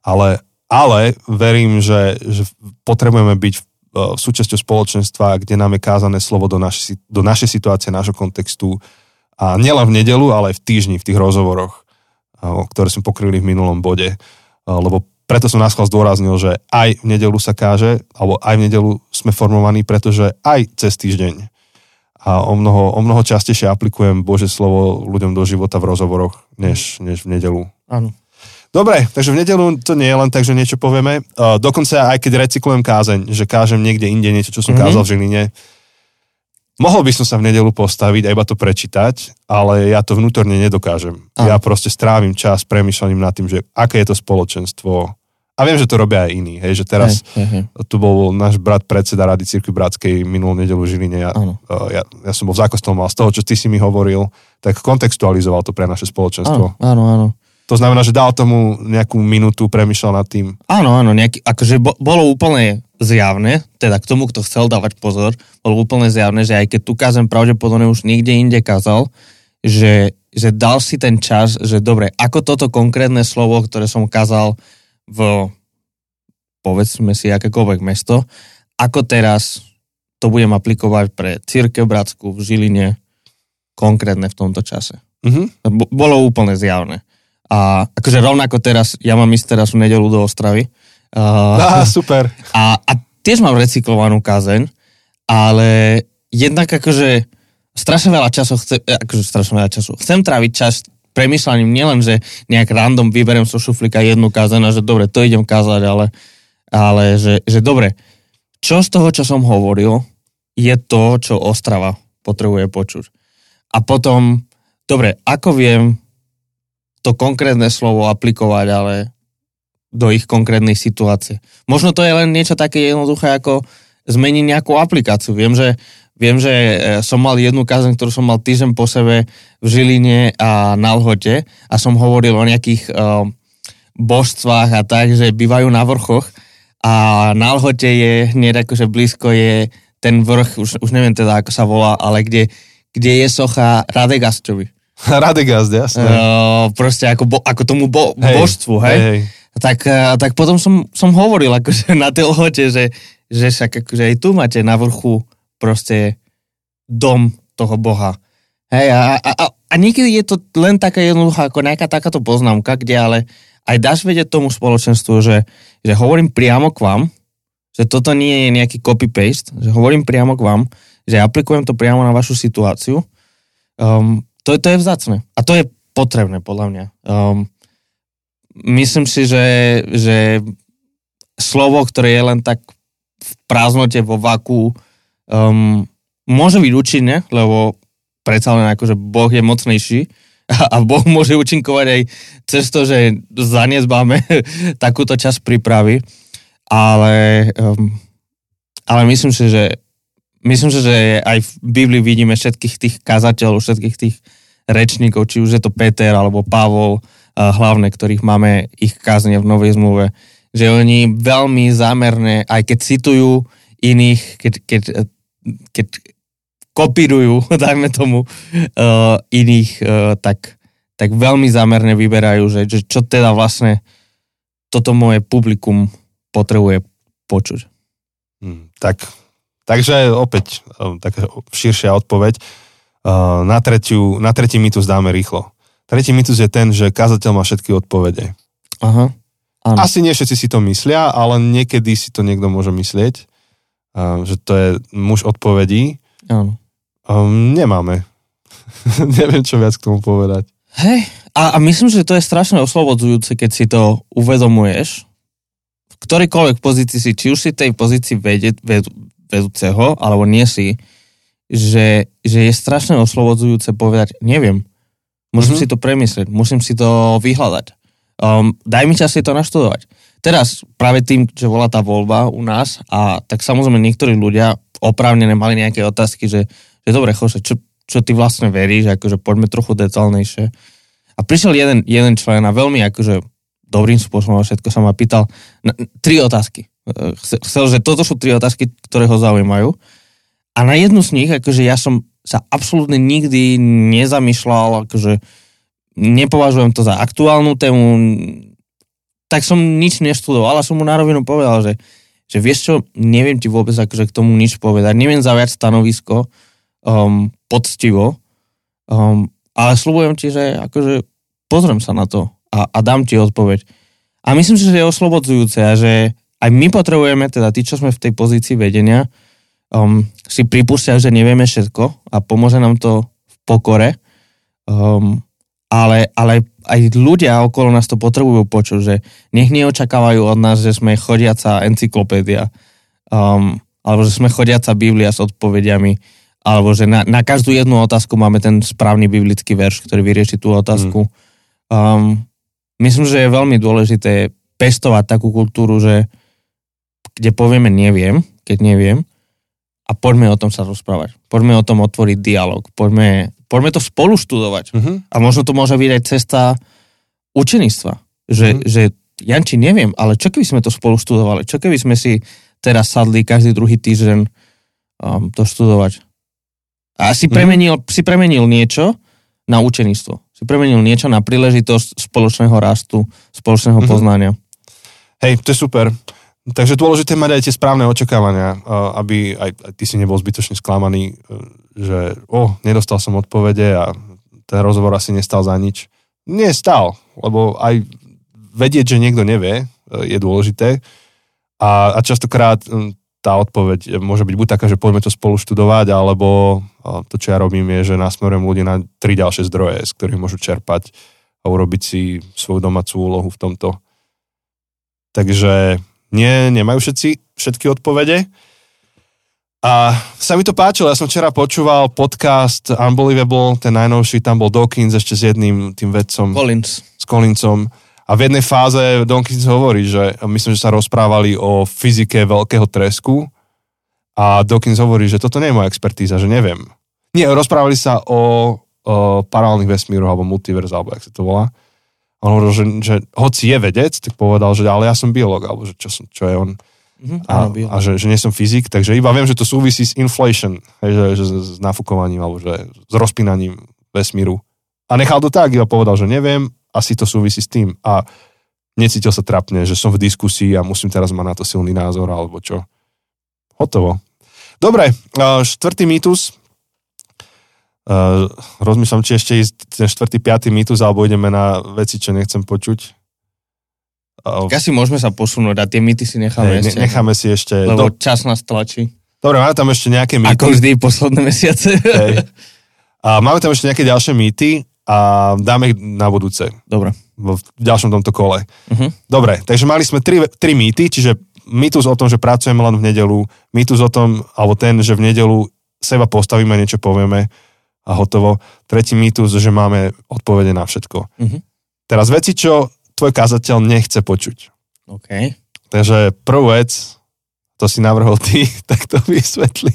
ale, ale verím, že, že potrebujeme byť v súčasťou spoločenstva, kde nám je kázané slovo do, naši, do našej situácie, nášho kontextu. A nielen v nedelu, ale aj v týždni, v tých rozhovoroch, e, ktoré sme pokryli v minulom bode. E, lebo preto som nás zdôraznil, že aj v nedelu sa káže, alebo aj v nedelu sme formovaní, pretože aj cez týždeň. A o mnoho, o mnoho častejšie aplikujem Bože slovo ľuďom do života v rozhovoroch, než, než v nedelu. Áno. Dobre, takže v nedelu to nie je len tak, že niečo povieme. Uh, dokonca aj keď recyklujem kázeň, že kážem niekde inde niečo, čo som mm-hmm. kázal v Žiline, mohol by som sa v nedelu postaviť a iba to prečítať, ale ja to vnútorne nedokážem. Aha. Ja proste strávim čas premyšľaním nad tým, že aké je to spoločenstvo. A viem, že to robia aj iní. Hej, že teraz hej, hej. tu bol náš brat predseda Rady Cirkvi Bratskej minulú nedelu v Žiline. Ja, uh, ja, ja som bol v zákostolom, mal z toho, čo ty si mi hovoril, tak kontextualizoval to pre naše spoločenstvo. Áno, áno, áno. To znamená, že dal tomu nejakú minútu, premyšľal nad tým. Áno, áno, nejaký, akože bo, bolo úplne zjavné, teda k tomu, kto chcel dávať pozor, bolo úplne zjavné, že aj keď tu kázem pravdepodobne už niekde inde kázal, že, že dal si ten čas, že dobre, ako toto konkrétne slovo, ktoré som kázal v, povedzme si, akékoľvek mesto, ako teraz to budem aplikovať pre církev Bratskú v Žiline konkrétne v tomto čase. Mm-hmm. Bolo úplne zjavné. A akože rovnako teraz, ja mám ísť teraz v nedelu do Ostravy. Uh, Á, super. A, a tiež mám recyklovanú kázeň, ale jednak akože strašne veľa času chcem, akože strašne veľa času. Chcem tráviť čas premyšľaním nielen, že nejak random vyberiem so šuflíka jednu kázeň a že dobre, to idem kázať, ale, ale že, že dobre, čo z toho, čo som hovoril, je to, čo Ostrava potrebuje počuť. A potom, dobre, ako viem to konkrétne slovo aplikovať, ale do ich konkrétnej situácie. Možno to je len niečo také jednoduché, ako zmeniť nejakú aplikáciu. Viem, že, viem, že e, som mal jednu kázeň, ktorú som mal týždeň po sebe v Žiline a na Lhote a som hovoril o nejakých uh, božstvách a tak, že bývajú na vrchoch a na Lhote je hneď akože blízko je ten vrch, už, už neviem teda ako sa volá, ale kde, kde je socha Radegastovi. Radegast, jasne. Uh, proste ako, bo, ako tomu bo, hej, božstvu, hej? hej, hej. Tak, uh, tak potom som, som hovoril akože na tej lohote, že, že však akože aj tu máte na vrchu proste dom toho boha. Hej, a, a, a, a niekedy je to len taká jednoduchá, ako nejaká takáto poznámka, kde ale aj dáš vedieť tomu spoločenstvu, že, že hovorím priamo k vám, že toto nie je nejaký copy-paste, že hovorím priamo k vám, že aplikujem to priamo na vašu situáciu. Um, to, to je vzácne. A to je potrebné, podľa mňa. Um, myslím si, že, že slovo, ktoré je len tak v prázdnote, vo vaku, um, môže byť účinné, lebo predsa len akože Boh je mocnejší a, a Boh môže účinkovať aj cez to, že zanezbáme takúto časť prípravy, ale, um, ale myslím si, že myslím si, že aj v Biblii vidíme všetkých tých kazateľov, všetkých tých rečníkov, či už je to Peter alebo Pavol, hlavne, ktorých máme ich kázne v Novej zmluve, že oni veľmi zámerne, aj keď citujú iných, keď, keď, keď kopírujú, dajme tomu, uh, iných, uh, tak, tak veľmi zámerne vyberajú, že, že čo teda vlastne toto moje publikum potrebuje počuť. Hmm, tak, takže opäť taká širšia odpoveď. Uh, na, tretiu, na tretí mýtus dáme rýchlo. Tretí mýtus je ten, že kazateľ má všetky odpovede. Aha. Áno. Asi nie všetci si to myslia, ale niekedy si to niekto môže myslieť, uh, že to je muž odpovedí. Áno. Um, nemáme. Neviem, čo viac k tomu povedať. Hej, a, a myslím, že to je strašne oslobodzujúce, keď si to uvedomuješ, v ktorejkoľvek pozícii si, či už si tej pozícii vede, ved, vedúceho, alebo nie si, že, že je strašne oslobodzujúce povedať, neviem, musím mm-hmm. si to premyslieť, musím si to vyhľadať. Um, daj mi čas si to naštudovať. Teraz práve tým, že bola tá voľba u nás a tak samozrejme niektorí ľudia oprávne mali nejaké otázky, že, že dobre, Chose, čo, čo ty vlastne veríš, akože poďme trochu detálnejšie. A prišiel jeden, jeden člen a veľmi akože dobrým spôsobom všetko sa ma pýtal na, tri otázky. Chcel, že toto sú tri otázky, ktoré ho zaujímajú. A na jednu z nich, akože ja som sa absolútne nikdy nezamýšľal, akože nepovažujem to za aktuálnu tému, tak som nič neštudoval, ale som mu na rovinu povedal, že, že vieš čo, neviem ti vôbec akože k tomu nič povedať, neviem zaviať stanovisko, um, poctivo, um, ale slúbujem ti, že akože pozriem sa na to a, a dám ti odpoveď. A myslím si, že je oslobodzujúce a že aj my potrebujeme, teda tí, čo sme v tej pozícii vedenia, um, si pripustia, že nevieme všetko a pomôže nám to v pokore, um, ale, ale aj ľudia okolo nás to potrebujú počuť, že nech neočakávajú od nás, že sme chodiaca encyklopédia, um, alebo že sme chodiaca Biblia s odpovediami, alebo že na, na každú jednu otázku máme ten správny biblický verš, ktorý vyrieši tú otázku. Mm. Um, myslím, že je veľmi dôležité pestovať takú kultúru, že kde povieme neviem, keď neviem, a poďme o tom sa rozprávať. Poďme o tom otvoriť dialog. Poďme, poďme to spolu študovať. Mm-hmm. A možno to môže byť aj cesta učenictva. Že, mm-hmm. že Janči, neviem, ale čo keby sme to spolu študovali? Čo keby sme si teraz sadli každý druhý týždeň um, to študovať? A si mhm. premenil, mm. si premenil niečo na učenictvo. Si premenil niečo na príležitosť spoločného rastu, spoločného mm-hmm. poznania. Hej, to je super. Takže dôležité mať aj tie správne očakávania, aby aj, aj ty si nebol zbytočne sklamaný, e, že o, oh, nedostal som odpovede a ten rozhovor asi nestal za nič. Nie stal, lebo aj vedieť, že niekto nevie, e, je dôležité. A, a častokrát tá odpoveď môže byť buď taká, že poďme to spolu študovať, alebo to, čo ja robím, je, že nasmerujem ľudí na tri ďalšie zdroje, z ktorých môžu čerpať a urobiť si svoju domácu úlohu v tomto. Takže nie, nemajú všetci všetky odpovede. A sa mi to páčilo, ja som včera počúval podcast Unbelievable, ten najnovší, tam bol Dawkins ešte s jedným tým vedcom. Collins. S Collinsom a v jednej fáze Donkins hovorí, že myslím, že sa rozprávali o fyzike veľkého tresku a Dawkins hovorí, že toto nie je moja expertíza, že neviem. Nie, rozprávali sa o, o paralelných vesmíroch alebo multiverz, alebo jak sa to volá. On hovoril, že, že hoci je vedec, tak povedal, že ale ja som biolog, alebo že čo, som, čo je on. Mm-hmm, a, a že, že nie som fyzik, takže iba viem, že to súvisí s inflation, že, že s nafúkovaním alebo že s rozpínaním vesmíru. A nechal to tak, iba povedal, že neviem asi to súvisí s tým. A necítil sa trapne, že som v diskusii a musím teraz mať na to silný názor alebo čo. Hotovo. Dobre, štvrtý mýtus. Rozmýšľam, či ešte ísť ten štvrtý, piatý mýtus, alebo ideme na veci, čo nechcem počuť. Asi môžeme sa posunúť a tie mýty si necháme ne, ešte. Necháme si ešte. Lebo do... čas nás tlačí. Dobre, máme tam ešte nejaké mýty. Ako vždy posledné mesiace. Hej. A máme tam ešte nejaké ďalšie mýty a dáme ich na budúce. Dobre. V ďalšom tomto kole. Uh-huh. Dobre, takže mali sme tri, tri mýty, čiže mýtus o tom, že pracujeme len v nedelu, mýtus o tom, alebo ten, že v nedelu seba postavíme, niečo povieme a hotovo. Tretí mýtus, že máme odpovede na všetko. Uh-huh. Teraz veci, čo tvoj kazateľ nechce počuť. OK. Takže prvú vec, to si navrhol ty, tak to vysvetli,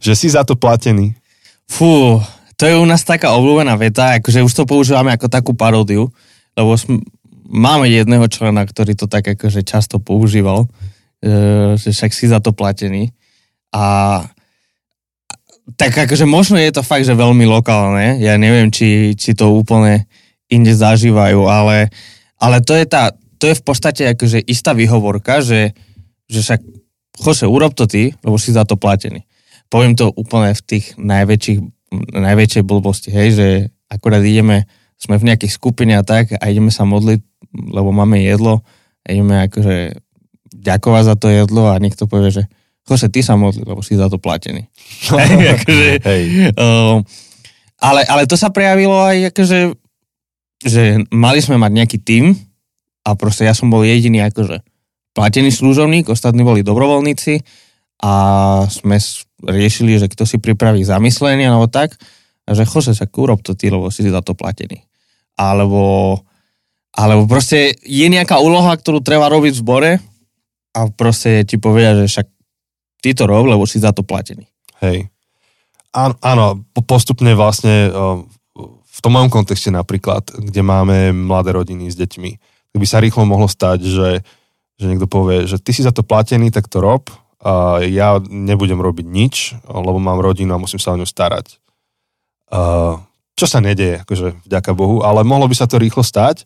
že si za to platený. Fú, to je u nás taká obľúbená veta, akože už to používame ako takú paródiu, lebo sm- máme jedného člena, ktorý to tak akože často používal, e, že však si za to platený. A tak akože možno je to fakt, že veľmi lokálne. Ja neviem, či, či to úplne inde zažívajú, ale, ale to je tá, to je v podstate akože istá výhovorka, že, že však Jose, urob to ty, lebo si za to platený. Poviem to úplne v tých najväčších, najväčšej blbosti, hej, že akorát ideme, sme v nejakej skupine a tak a ideme sa modliť, lebo máme jedlo a ideme akože ďakovať za to jedlo a niekto povie, že Jose, ty sa modli, lebo si za to platený. akože, Hej. Uh, ale, ale to sa prejavilo aj akože, že mali sme mať nejaký tím a proste ja som bol jediný akože platený služovník, ostatní boli dobrovoľníci a sme riešili, že kto si pripraví zamyslenie alebo tak, a že Jose, sa urob to ty, lebo si za to platený. Alebo, alebo proste je nejaká úloha, ktorú treba robiť v zbore a proste ti povedia, že však ty to rob, lebo si za to platený. Hej. Áno, áno, postupne vlastne v tom mojom kontexte napríklad, kde máme mladé rodiny s deťmi, tak by sa rýchlo mohlo stať, že že niekto povie, že ty si za to platený, tak to rob a ja nebudem robiť nič, lebo mám rodinu a musím sa o ňu starať. Čo sa nedeje, akože vďaka Bohu, ale mohlo by sa to rýchlo stať.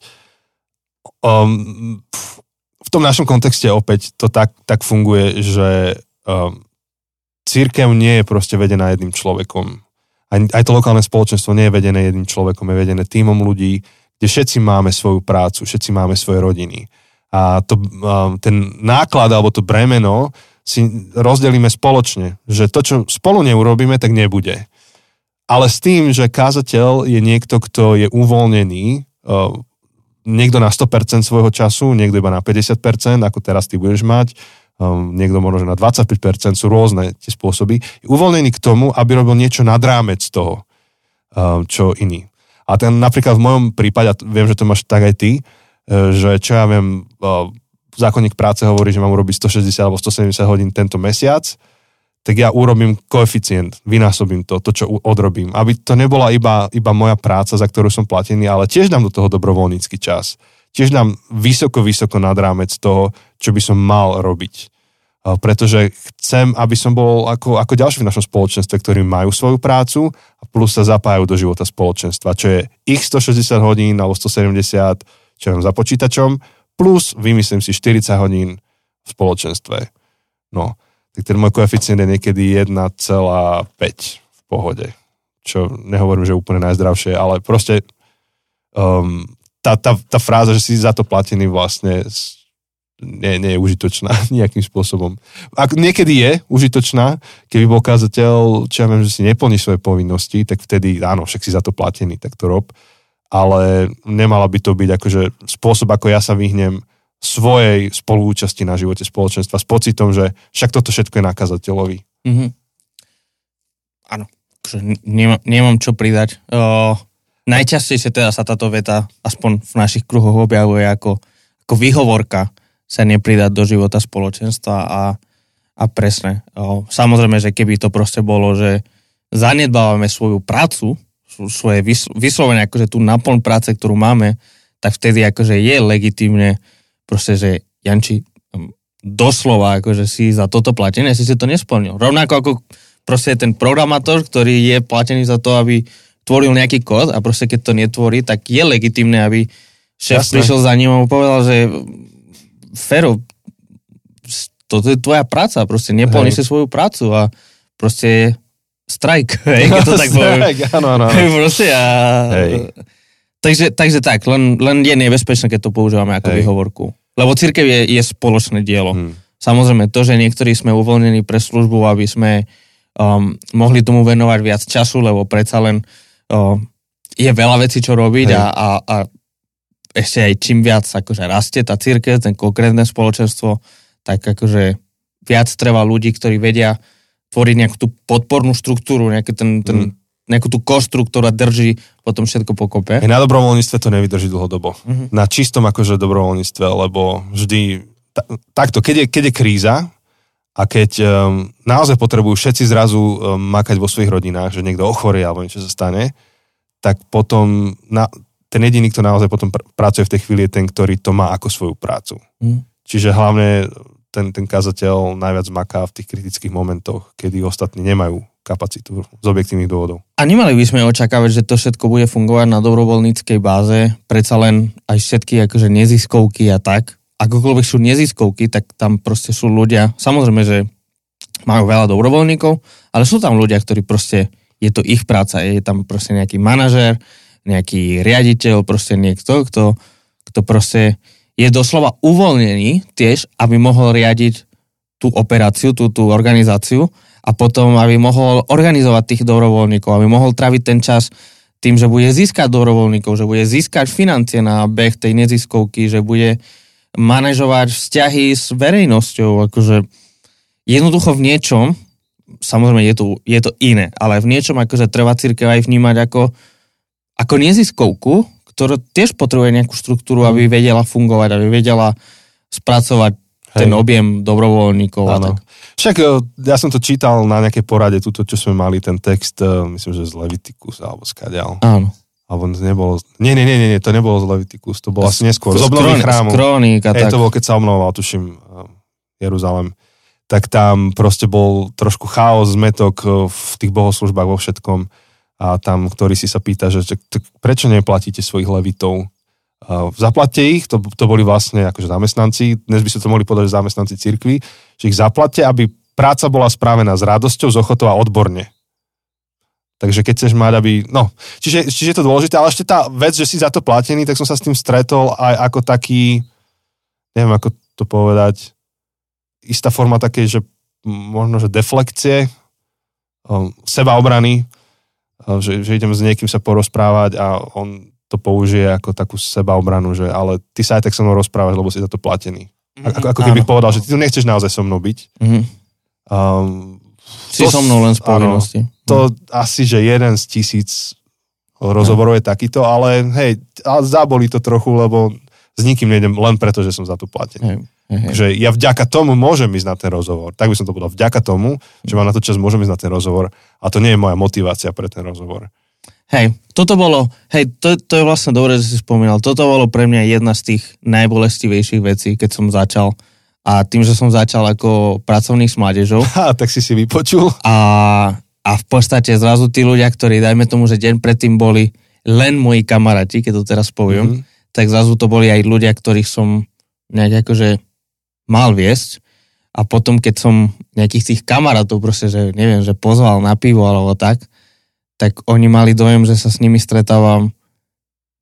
Um, v tom našom kontexte opäť to tak, tak funguje, že církev nie je proste vedená jedným človekom. Aj, aj to lokálne spoločenstvo nie je vedené jedným človekom, je vedené týmom ľudí, kde všetci máme svoju prácu, všetci máme svoje rodiny a to, ten náklad alebo to bremeno si rozdelíme spoločne, že to, čo spolu neurobíme, tak nebude. Ale s tým, že kázateľ je niekto, kto je uvoľnený, niekto na 100% svojho času, niekto iba na 50%, ako teraz ty budeš mať, niekto možno na 25%, sú rôzne tie spôsoby, je uvoľnený k tomu, aby robil niečo nad rámec toho, čo iný. A ten napríklad v mojom prípade, a viem, že to máš tak aj ty, že čo ja viem, zákonník práce hovorí, že mám urobiť 160 alebo 170 hodín tento mesiac, tak ja urobím koeficient, vynásobím to, to, čo odrobím. Aby to nebola iba, iba moja práca, za ktorú som platený, ale tiež dám do toho dobrovoľnícky čas. Tiež dám vysoko, vysoko nad rámec toho, čo by som mal robiť. Pretože chcem, aby som bol ako, ako ďalší v našom spoločenstve, ktorí majú svoju prácu a plus sa zapájajú do života spoločenstva, čo je ich 160 hodín alebo 170 čo mám za počítačom, plus vymyslím si 40 hodín v spoločenstve. No, tak ten môj koeficient je niekedy 1,5 v pohode. Čo nehovorím, že úplne najzdravšie, ale proste um, tá, tá, tá fráza, že si za to platený vlastne nie, nie je užitočná nejakým spôsobom. Ak niekedy je užitočná, keby bol kázateľ, čo ja viem, že si neplní svoje povinnosti, tak vtedy áno, však si za to platený, tak to rob ale nemala by to byť akože spôsob, ako ja sa vyhnem svojej spoluúčasti na živote spoločenstva s pocitom, že však toto všetko je nakazateľovi. Mm-hmm. Áno, akože nemám, nemám čo pridať. Uh, najčastejšie teda sa táto veta, aspoň v našich kruhoch objavuje ako, ako výhovorka sa nepridať do života spoločenstva a, a presne. Samozrejme, že keby to proste bolo, že zanedbávame svoju prácu, svoje vyslovene akože tú naplň práce, ktorú máme, tak vtedy akože je legitimne proste, že Janči doslova akože si za toto platené, si si to nesplnil. Rovnako ako proste ten programátor, ktorý je platený za to, aby tvoril nejaký kód a proste keď to netvorí, tak je legitimné, aby šéf Jasne. prišiel za ním a mu povedal, že Fero, toto je tvoja práca, proste neplní si svoju prácu a proste strajk, hej, keď to tak poviem. áno, áno. Proste a... Hej. Takže, takže tak, len, len je nebezpečné, keď to používame ako hej. výhovorku. Lebo církev je, je spoločné dielo. Hmm. Samozrejme, to, že niektorí sme uvoľnení pre službu, aby sme um, mohli tomu venovať viac času, lebo predsa len um, je veľa vecí, čo robiť a, a, a ešte aj čím viac akože rastie tá církev, ten konkrétne spoločenstvo, tak akože viac treba ľudí, ktorí vedia tvoriť nejakú tú podpornú štruktúru, nejaký ten, ten, mm. nejakú tú kostru, ktorá drží potom všetko pokope. Na dobrovoľníctve to nevydrží dlhodobo. Mm-hmm. Na čistom akože dobrovoľníctve, lebo vždy ta, takto, keď je, keď je kríza a keď um, naozaj potrebujú všetci zrazu um, makať vo svojich rodinách, že niekto ochorie alebo niečo sa stane, tak potom na, ten jediný, kto naozaj potom pr- pracuje v tej chvíli je ten, ktorý to má ako svoju prácu. Mm. Čiže hlavne ten, ten kazateľ najviac maká v tých kritických momentoch, kedy ostatní nemajú kapacitu z objektívnych dôvodov. A nemali by sme očakávať, že to všetko bude fungovať na dobrovoľníckej báze, predsa len aj všetky akože neziskovky a tak. Akokoľvek sú neziskovky, tak tam proste sú ľudia, samozrejme, že majú veľa dobrovoľníkov, ale sú tam ľudia, ktorí proste, je to ich práca, je tam proste nejaký manažér, nejaký riaditeľ, proste niekto, kto, kto proste je doslova uvoľnený tiež, aby mohol riadiť tú operáciu, tú, tú organizáciu a potom, aby mohol organizovať tých dobrovoľníkov, aby mohol traviť ten čas tým, že bude získať dobrovoľníkov, že bude získať financie na beh tej neziskovky, že bude manažovať vzťahy s verejnosťou, akože jednoducho v niečom, samozrejme je to, je to iné, ale v niečom akože treba církev aj vnímať ako, ako neziskovku, ktorá tiež potrebuje nejakú štruktúru, aby vedela fungovať, aby vedela spracovať ten objem dobrovoľníkov. Tak. Však e, ja som to čítal na nejakej porade, túto, čo sme mali, ten text, e, myslím, že z Leviticus alebo skaďal. Áno. Alebo nebolo, nie, nie, nie, nie, to nebolo z Leviticus, to bolo asi neskôr, z obnovy chrámu. Z krónika, tak. to bolo, keď sa obnovoval, tuším, e, Jeruzalem. Tak tam proste bol trošku chaos, zmetok v tých bohoslužbách vo všetkom. A tam, ktorý si sa pýta, že, že prečo neplatíte svojich levitov? zaplatte ich, to, to boli vlastne akože zamestnanci, dnes by sa to mohli povedať, že zamestnanci cirkvi, že ich zaplatte, aby práca bola správená s radosťou, s ochotou a odborne. Takže keď chceš mať, aby... No, čiže, čiže je to dôležité, ale ešte tá vec, že si za to platený, tak som sa s tým stretol aj ako taký, neviem ako to povedať, istá forma takej, že možno, že deflekcie, sebaobrany, že, že idem s niekým sa porozprávať a on to použije ako takú sebaobranu, že ale ty sa aj tak so mnou rozprávaš, lebo si za to platený. Mm-hmm. Ako, ako keby povedal, že ty tu nechceš naozaj so mnou byť. Mm-hmm. Um, si to, so mnou len z povinnosti. Áno, to mm. asi, že jeden z tisíc rozhovorov je takýto, ale hej, zabolí to trochu, lebo s nikým nejdem len preto, že som za to platený. Hej. Hej. Že ja vďaka tomu môžem ísť na ten rozhovor. Tak by som to povedal. Vďaka tomu, že mám na to čas, môžem ísť na ten rozhovor. A to nie je moja motivácia pre ten rozhovor. Hej, toto bolo, hej, to, to je vlastne dobré, že si spomínal, toto bolo pre mňa jedna z tých najbolestivejších vecí, keď som začal. A tým, že som začal ako pracovník s mládežou. Ha, tak si si vypočul. A, a v podstate zrazu tí ľudia, ktorí, dajme tomu, že deň predtým boli len moji kamaráti, keď to teraz poviem, mm-hmm. tak zrazu to boli aj ľudia, ktorých som nejak akože mal viesť. A potom, keď som nejakých tých kamarátov proste, že neviem, že pozval na pivo alebo tak, tak oni mali dojem, že sa s nimi stretávam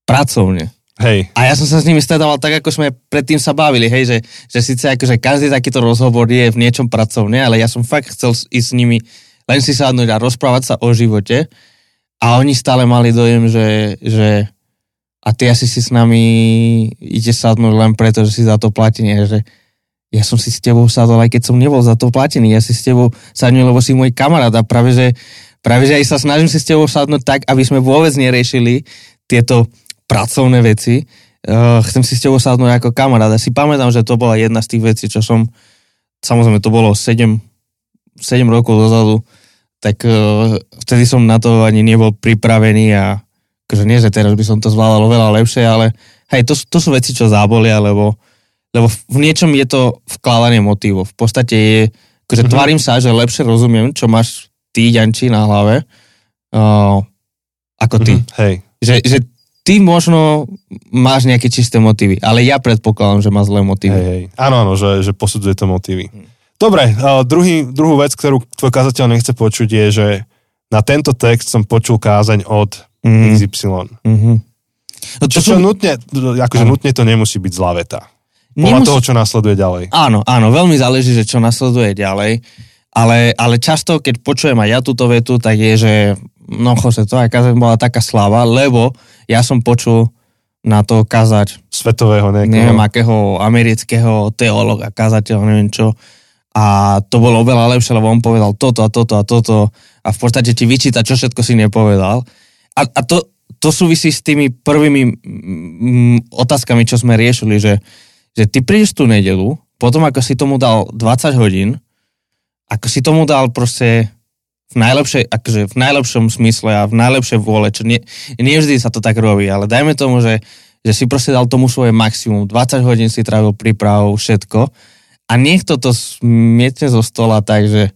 pracovne. Hej. A ja som sa s nimi stretával tak, ako sme predtým sa bavili, hej, že, že síce akože každý takýto rozhovor je v niečom pracovne, ale ja som fakt chcel ísť s nimi len si sadnúť a rozprávať sa o živote a oni stále mali dojem, že, že a ty asi si s nami ide sadnúť len preto, že si za to platený, že ja som si s tebou sadol, aj keď som nebol za to platený, ja si s tebou sadnul, lebo si môj kamarát a práve, že Práve, že aj sa snažím si s tebou sadnúť tak, aby sme vôbec neriešili tieto pracovné veci. Uh, chcem si s tebou sadnúť ako kamarát. Ja si pamätám, že to bola jedna z tých vecí, čo som, samozrejme to bolo 7, 7 rokov dozadu, tak uh, vtedy som na to ani nebol pripravený a akože nie, že teraz by som to zvládal oveľa lepšie, ale hej, to, to sú veci, čo zábolia, lebo, lebo v niečom je to vkladanie motivov. V podstate je, akože mm-hmm. tvarím sa, že lepšie rozumiem, čo máš ty, Janči, na hlave, uh, ako ty. Mm-hmm, hej. Že, že ty možno máš nejaké čisté motívy, ale ja predpokladám, že má zlé motívy. Hej, hej. Áno, áno, že, že posudzuje to motívy. Mm. Dobre, uh, druhý, druhú vec, ktorú tvoj kazateľ nechce počuť, je, že na tento text som počul kázaň od mm. XY. Mm-hmm. No čo, čo sú... nutne, akože ano. nutne to nemusí byť zlá veta. Podľa nemusí... toho, čo nasleduje ďalej. Áno, áno, veľmi záleží, že čo nasleduje ďalej. Ale, ale často, keď počujem aj ja túto vetu, tak je, že no Jose, to aj kazeň bola taká sláva, lebo ja som počul na to kazať svetového nejakého. Neviem, akého amerického teologa, kazateľa, neviem čo. A to bolo oveľa lepšie, lebo on povedal toto a toto a toto. A v podstate ti vyčíta, čo všetko si nepovedal. A, a to, to súvisí s tými prvými mm, otázkami, čo sme riešili, že, že ty prídeš tú nedelu, potom ako si tomu dal 20 hodín, ako si tomu dal proste v najlepšej, akože v najlepšom smysle a v najlepšej vôle, čo nie, nie vždy sa to tak robí, ale dajme tomu, že, že si proste dal tomu svoje maximum, 20 hodín si trávil prípravu, všetko a niekto to smietne zo stola tak, že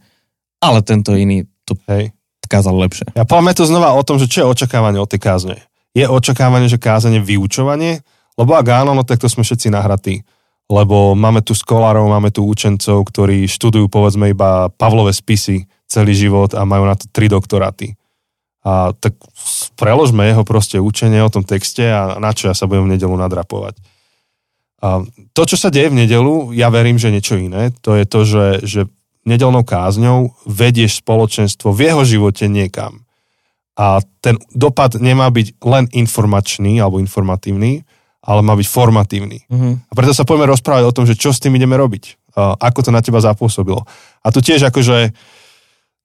ale tento iný to Hej. kázal lepšie. Ja poďme to znova o tom, že čo je očakávanie od tej kázne. Je očakávanie, že kázanie vyučovanie? Lebo ak áno, no tak to sme všetci nahratí. Lebo máme tu skolárov, máme tu učencov, ktorí študujú povedzme iba Pavlové spisy celý život a majú na to tri doktoráty. A tak preložme jeho proste učenie o tom texte a na čo ja sa budem v nedelu nadrapovať. A to, čo sa deje v nedelu, ja verím, že niečo iné. To je to, že, že nedelnou kázňou vedieš spoločenstvo v jeho živote niekam. A ten dopad nemá byť len informačný alebo informatívny, ale má byť formatívny. Mhm. A preto sa poďme rozprávať o tom, že čo s tým ideme robiť. Ako to na teba zapôsobilo. A tu tiež akože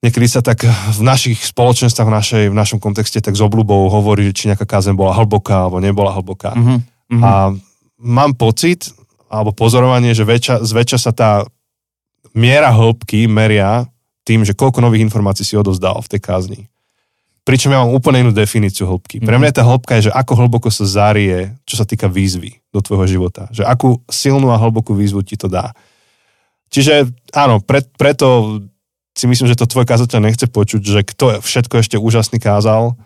niekedy sa tak v našich spoločenstvách, v, našej, v našom kontexte tak s obľubou hovorí, že či nejaká kázeň bola hlboká alebo nebola hlboká. Mhm. A mám pocit, alebo pozorovanie, že väčša, zväčša sa tá miera hĺbky meria tým, že koľko nových informácií si odovzdal v tej kázni. Pričom ja mám úplne inú definíciu hĺbky. Pre mňa tá hĺbka je, že ako hlboko sa zarie, čo sa týka výzvy do tvojho života. Že akú silnú a hlbokú výzvu ti to dá. Čiže áno, pre, preto si myslím, že to tvoj kazateľ nechce počuť, že kto všetko ešte úžasný kázal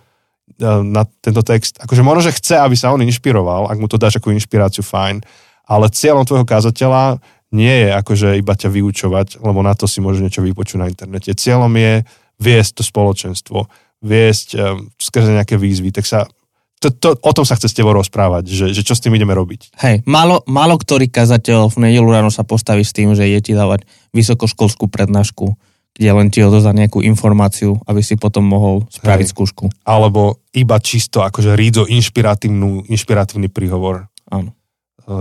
na tento text. Akože možno, že chce, aby sa on inšpiroval, ak mu to dáš ako inšpiráciu, fajn, ale cieľom tvojho kazateľa nie je akože iba ťa vyučovať, lebo na to si môže niečo vypočuť na internete. Cieľom je viesť to spoločenstvo, viesť um, skrze nejaké výzvy, tak sa to, to, o tom sa chce s tebou rozprávať, že, že čo s tým ideme robiť. Hej, málo, málo ktorý kazateľ v nedelu ráno sa postaví s tým, že je ti dávať vysokoškolskú prednášku, kde len ti odozá nejakú informáciu, aby si potom mohol spraviť Hej. skúšku. Alebo iba čisto akože rídzo inšpiratívny príhovor. Áno.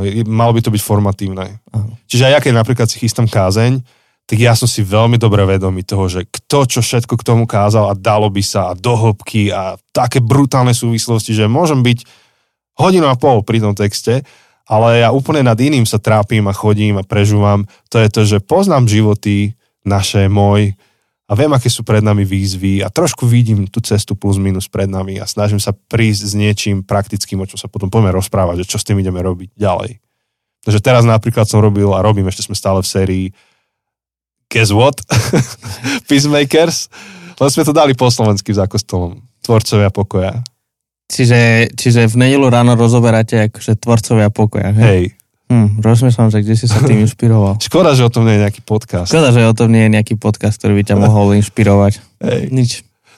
E, Malo by to byť formatívne. Áno. Čiže aj ja keď napríklad si chystám kázeň, tak ja som si veľmi dobre vedomý toho, že kto čo všetko k tomu kázal a dalo by sa a do hĺbky a také brutálne súvislosti, že môžem byť hodinu a pol pri tom texte, ale ja úplne nad iným sa trápim a chodím a prežúvam. To je to, že poznám životy naše, môj a viem, aké sú pred nami výzvy a trošku vidím tú cestu plus minus pred nami a snažím sa prísť s niečím praktickým, o čom sa potom poďme rozprávať, že čo s tým ideme robiť ďalej. Takže teraz napríklad som robil a robím, ešte sme stále v sérii Guess what? Peacemakers. Len sme to dali po slovensky za kostolom. Tvorcovia pokoja. Čiže, čiže v nedelu ráno rozoberáte akože tvorcovia pokoja. Hej? Hej. Hm, rozmýšľam, že kde si sa tým inšpiroval. Škoda, že o tom nie je nejaký podcast. Škoda, že o tom nie je nejaký podcast, ktorý by ťa mohol inšpirovať. Hej. Nič.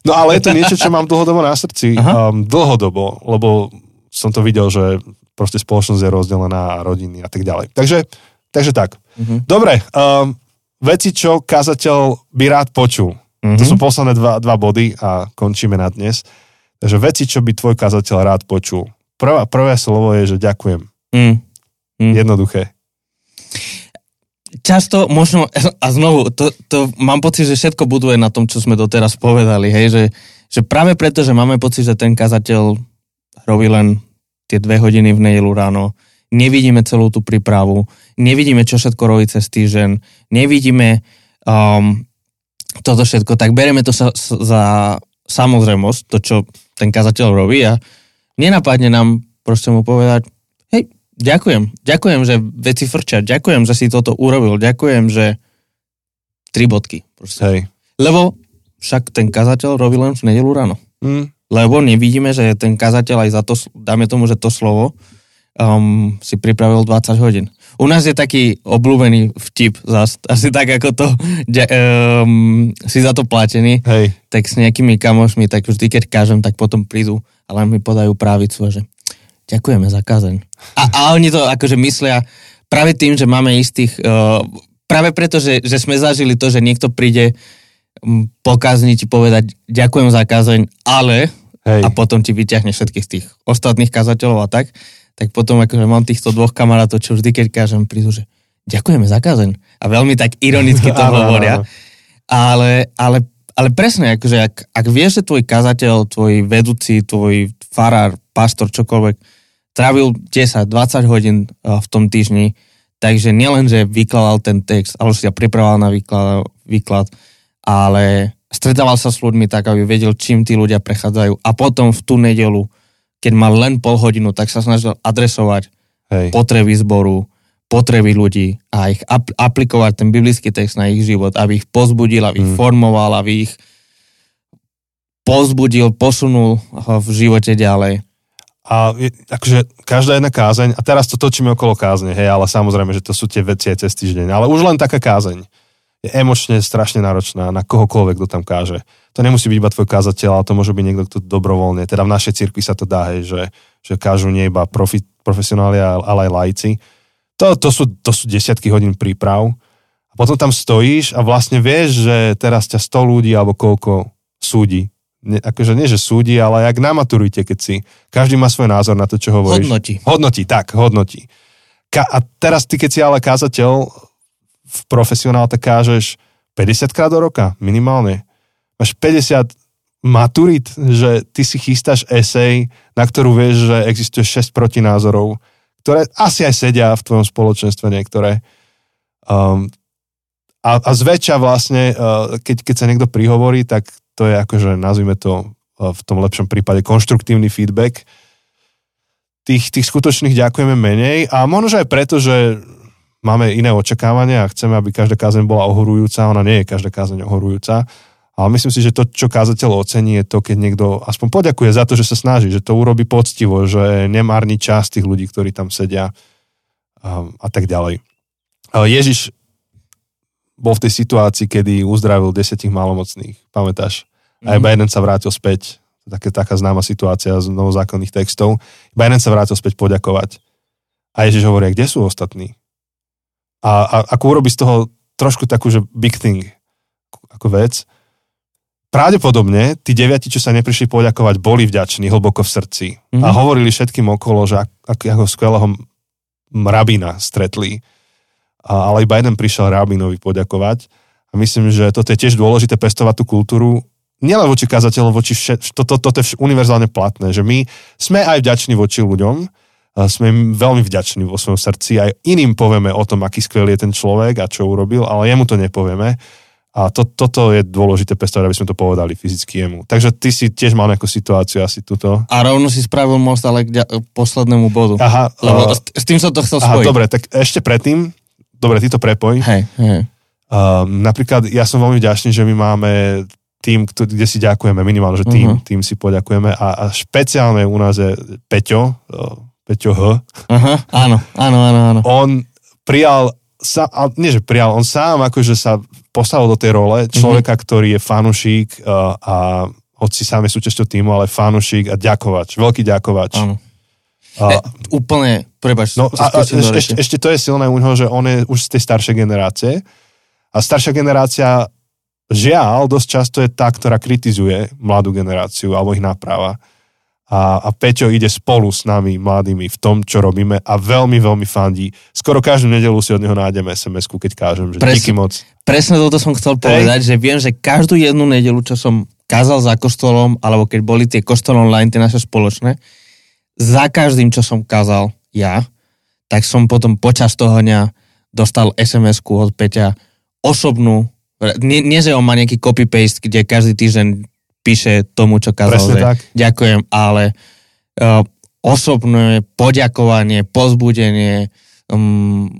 No ale je to niečo, čo mám dlhodobo na srdci. Aha. Um, dlhodobo, lebo som to videl, že proste spoločnosť je rozdelená a rodiny a tak ďalej. Takže, takže tak. Mhm. Dobre, um, veci, čo kazateľ by rád počul. Mhm. To sú posledné dva, dva body a končíme na dnes. Takže veci, čo by tvoj kazateľ rád počul. Prvá, prvé slovo je, že ďakujem. Mm. Mm. Jednoduché. často možno, a znovu, to, to mám pocit, že všetko buduje na tom, čo sme doteraz povedali, hej, že, že práve preto, že máme pocit, že ten kazateľ robí len tie dve hodiny v nedelu ráno, nevidíme celú tú prípravu, nevidíme, čo všetko robí cez týždeň, nevidíme um, toto všetko, tak bereme to sa, za samozrejmosť, to, čo ten kazateľ robí a nenapadne nám proste mu povedať, ďakujem, ďakujem, že veci frčia, ďakujem, že si toto urobil, ďakujem, že tri bodky. Proste. Hej. Lebo však ten kazateľ robí len v nedelu ráno. Hm. Lebo nevidíme, že ten kazateľ aj za to, dáme tomu, že to slovo um, si pripravil 20 hodín. U nás je taký obľúbený vtip, zas, asi tak ako to, ďa, um, si za to platený, Hej. tak s nejakými kamošmi, tak vždy, keď kážem, tak potom prídu, ale mi podajú právicu, a že ďakujeme za kazeň. A, a oni to akože myslia práve tým, že máme istých, uh, práve preto, že, že sme zažili to, že niekto príde um, po kazni ti povedať ďakujem za kazeň, ale Hej. a potom ti vyťahne všetkých tých ostatných kazateľov a tak, tak potom akože mám týchto dvoch kamarátov, čo vždy, keď kážem, prídu, že ďakujeme za kazeň. A veľmi tak ironicky to hovoria. Ale, ale, ale presne, akože ak, ak vieš, že tvoj kazateľ, tvoj vedúci, tvoj farár, pastor, čokoľvek, trávil 10-20 hodín eh, v tom týždni, takže nielen, že vykladal ten text, ale si sa pripravoval na výklad, výklad, ale stretával sa s ľuďmi tak, aby vedel, čím tí ľudia prechádzajú. A potom v tú nedelu, keď mal len pol hodinu, tak sa snažil adresovať Hej. potreby zboru, potreby ľudí a ich ap- aplikovať ten biblický text na ich život, aby ich pozbudil, aby ich Mm. formoval, aby ich pozbudil, posunul v živote ďalej. A je, akože každá jedna kázeň, a teraz to točíme okolo kázne, hej, ale samozrejme, že to sú tie veci aj cez týždeň, ale už len taká kázeň je emočne strašne náročná na kohokoľvek, kto tam káže. To nemusí byť iba tvoj kázateľ, ale to môže byť niekto, kto dobrovoľne. Teda v našej cirkvi sa to dá, hej, že, že kážu nie iba profi, profesionáli, ale aj lajci. To, to, sú, to sú desiatky hodín príprav. A potom tam stojíš a vlastne vieš, že teraz ťa 100 ľudí alebo koľko súdi ne, akože nie, že súdi, ale jak na maturite, keď si každý má svoj názor na to, čo hovoríš. Hodnotí. Hodnotí, tak, hodnotí. Ka- a teraz ty, keď si ale kázateľ v profesionál, tak kážeš 50 krát do roka, minimálne. Máš 50 maturit, že ty si chystáš esej, na ktorú vieš, že existuje 6 protinázorov, ktoré asi aj sedia v tvojom spoločenstve niektoré. Um, a, a zväčša vlastne, uh, keď, keď sa niekto prihovorí, tak to je akože, nazvime to v tom lepšom prípade, konštruktívny feedback. Tých, tých skutočných ďakujeme menej a možno aj preto, že máme iné očakávania a chceme, aby každá kázeň bola ohorujúca. Ona nie je každá kázeň ohorujúca, ale myslím si, že to, čo kázateľ ocení, je to, keď niekto aspoň poďakuje za to, že sa snaží, že to urobí poctivo, že nemárni čas tých ľudí, ktorí tam sedia a, a tak ďalej. Ježiš bol v tej situácii, kedy uzdravil desetich malomocných, pamätáš? A iba mhm. jeden sa vrátil späť. Také, taká známa situácia z novozákonných textov. Iba jeden sa vrátil späť poďakovať. A Ježiš hovorí, kde sú ostatní? A, a ako urobí z toho trošku takú, že big thing, ako vec. Pravdepodobne tí deviati, čo sa neprišli poďakovať, boli vďační hlboko v srdci. Mm-hmm. A mhm. hovorili všetkým okolo, že ak, ako skvelého rabína stretli. A, ale iba jeden prišiel rabínovi poďakovať. A myslím, že toto je tiež dôležité pestovať tú kultúru nielen voči kazateľom, voči všet, to, to, toto je univerzálne platné, že my sme aj vďační voči ľuďom, sme veľmi vďační vo svojom srdci, aj iným povieme o tom, aký skvelý je ten človek a čo urobil, ale jemu to nepovieme. A to, toto je dôležité pestovať, aby sme to povedali fyzicky jemu. Takže ty si tiež mal nejakú situáciu asi tuto. A rovno si spravil most ale k poslednému bodu. Aha. Lebo uh, s tým som to chcel aha, spojiť. Dobre, tak ešte predtým, dobre, ty to prepoj. Hej, hej. Uh, napríklad ja som veľmi vďačný, že my máme tým, kde si ďakujeme, minimálne, že tým, uh-huh. tým si poďakujeme a, a špeciálne u nás je Peťo, Peťo H. Aha, áno, áno, áno, áno. On prijal, sa, nie že prijal, on sám akože sa postavil do tej role mhm. človeka, uh-huh. ktorý je fanušík uh, a hoci sám je súčasťou týmu, ale fanušík a ďakovač, veľký ďakovač. Áno. Uh, e, úplne, prebač. No, a, a, ešte, ešte to je silné u neho, že on je už z tej staršej generácie a staršia generácia žiaľ, dosť často je tá, ktorá kritizuje mladú generáciu alebo ich náprava. A, a Peťo ide spolu s nami, mladými, v tom, čo robíme a veľmi, veľmi fandí. Skoro každú nedelu si od neho nájdeme sms keď kážem, že Pres, díky moc. Presne toto som chcel povedať, že viem, že každú jednu nedelu, čo som kázal za kostolom, alebo keď boli tie kostol online, tie naše spoločné, za každým, čo som kázal ja, tak som potom počas toho dňa dostal sms od Peťa osobnú nie, nie, že on má nejaký copy-paste, kde každý týždeň píše tomu, čo kázal, Presne že tak. ďakujem, ale uh, osobné poďakovanie, pozbudenie um,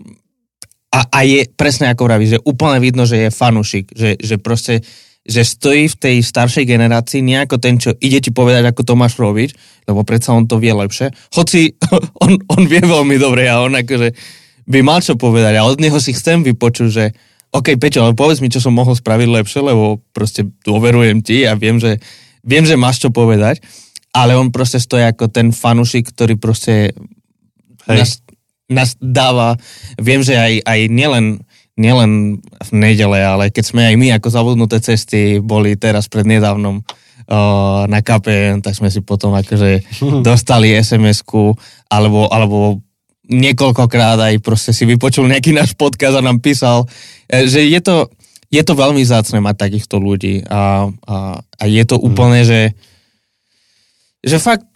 a, a je presne ako vraví, že úplne vidno, že je fanušik, že, že proste že stojí v tej staršej generácii nejako ten, čo ide ti povedať, ako to máš robiť, lebo predsa on to vie lepšie. Hoci on, on vie veľmi dobre a on akože by mal čo povedať a od neho si chcem vypočuť, že OK, Peťo, ale povedz mi, čo som mohol spraviť lepšie, lebo proste dôverujem ti a viem, že, viem, že máš čo povedať, ale on proste stojí ako ten fanušik, ktorý proste nás, nás dáva, viem, že aj, aj nielen, nielen v nedele, ale keď sme aj my ako zabudnuté cesty boli teraz pred nedávnom uh, na KPN, tak sme si potom akože dostali SMS-ku alebo, alebo niekoľkokrát aj proste si vypočul nejaký náš podcast a nám písal, e, že je to, je to veľmi zácne mať takýchto ľudí a, a, a je to úplne, mm. že že fakt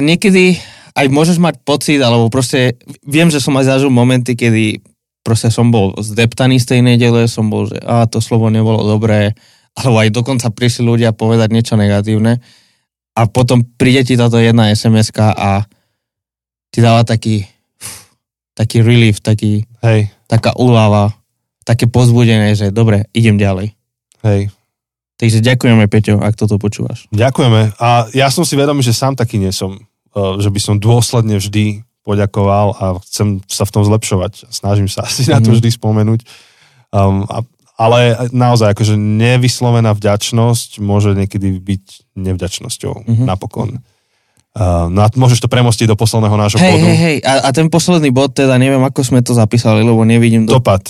niekedy aj môžeš mať pocit, alebo proste viem, že som aj zažil momenty, kedy proste som bol zdeptaný z tej nedele, som bol, že a to slovo nebolo dobré, alebo aj dokonca prišli ľudia povedať niečo negatívne a potom príde ti táto jedna sms a ti dáva taký taký relief, taký, Hej. taká úlava, také pozbudenie, že dobre, idem ďalej. Hej. Takže ďakujeme, Peťo, ak toto počúvaš. Ďakujeme. A ja som si vedomý, že sám taký nie som, uh, že by som dôsledne vždy poďakoval a chcem sa v tom zlepšovať. Snažím sa si na to Mhm. vždy spomenúť. Um, a, ale naozaj, akože nevyslovená vďačnosť môže niekedy byť nevďačnosťou Mhm. napokon. Uh, no a môžeš to premostiť do posledného nášho Hej, bodu. hej, hej, a, a ten posledný bod, teda neviem, ako sme to zapísali, lebo nevidím do... Dopad.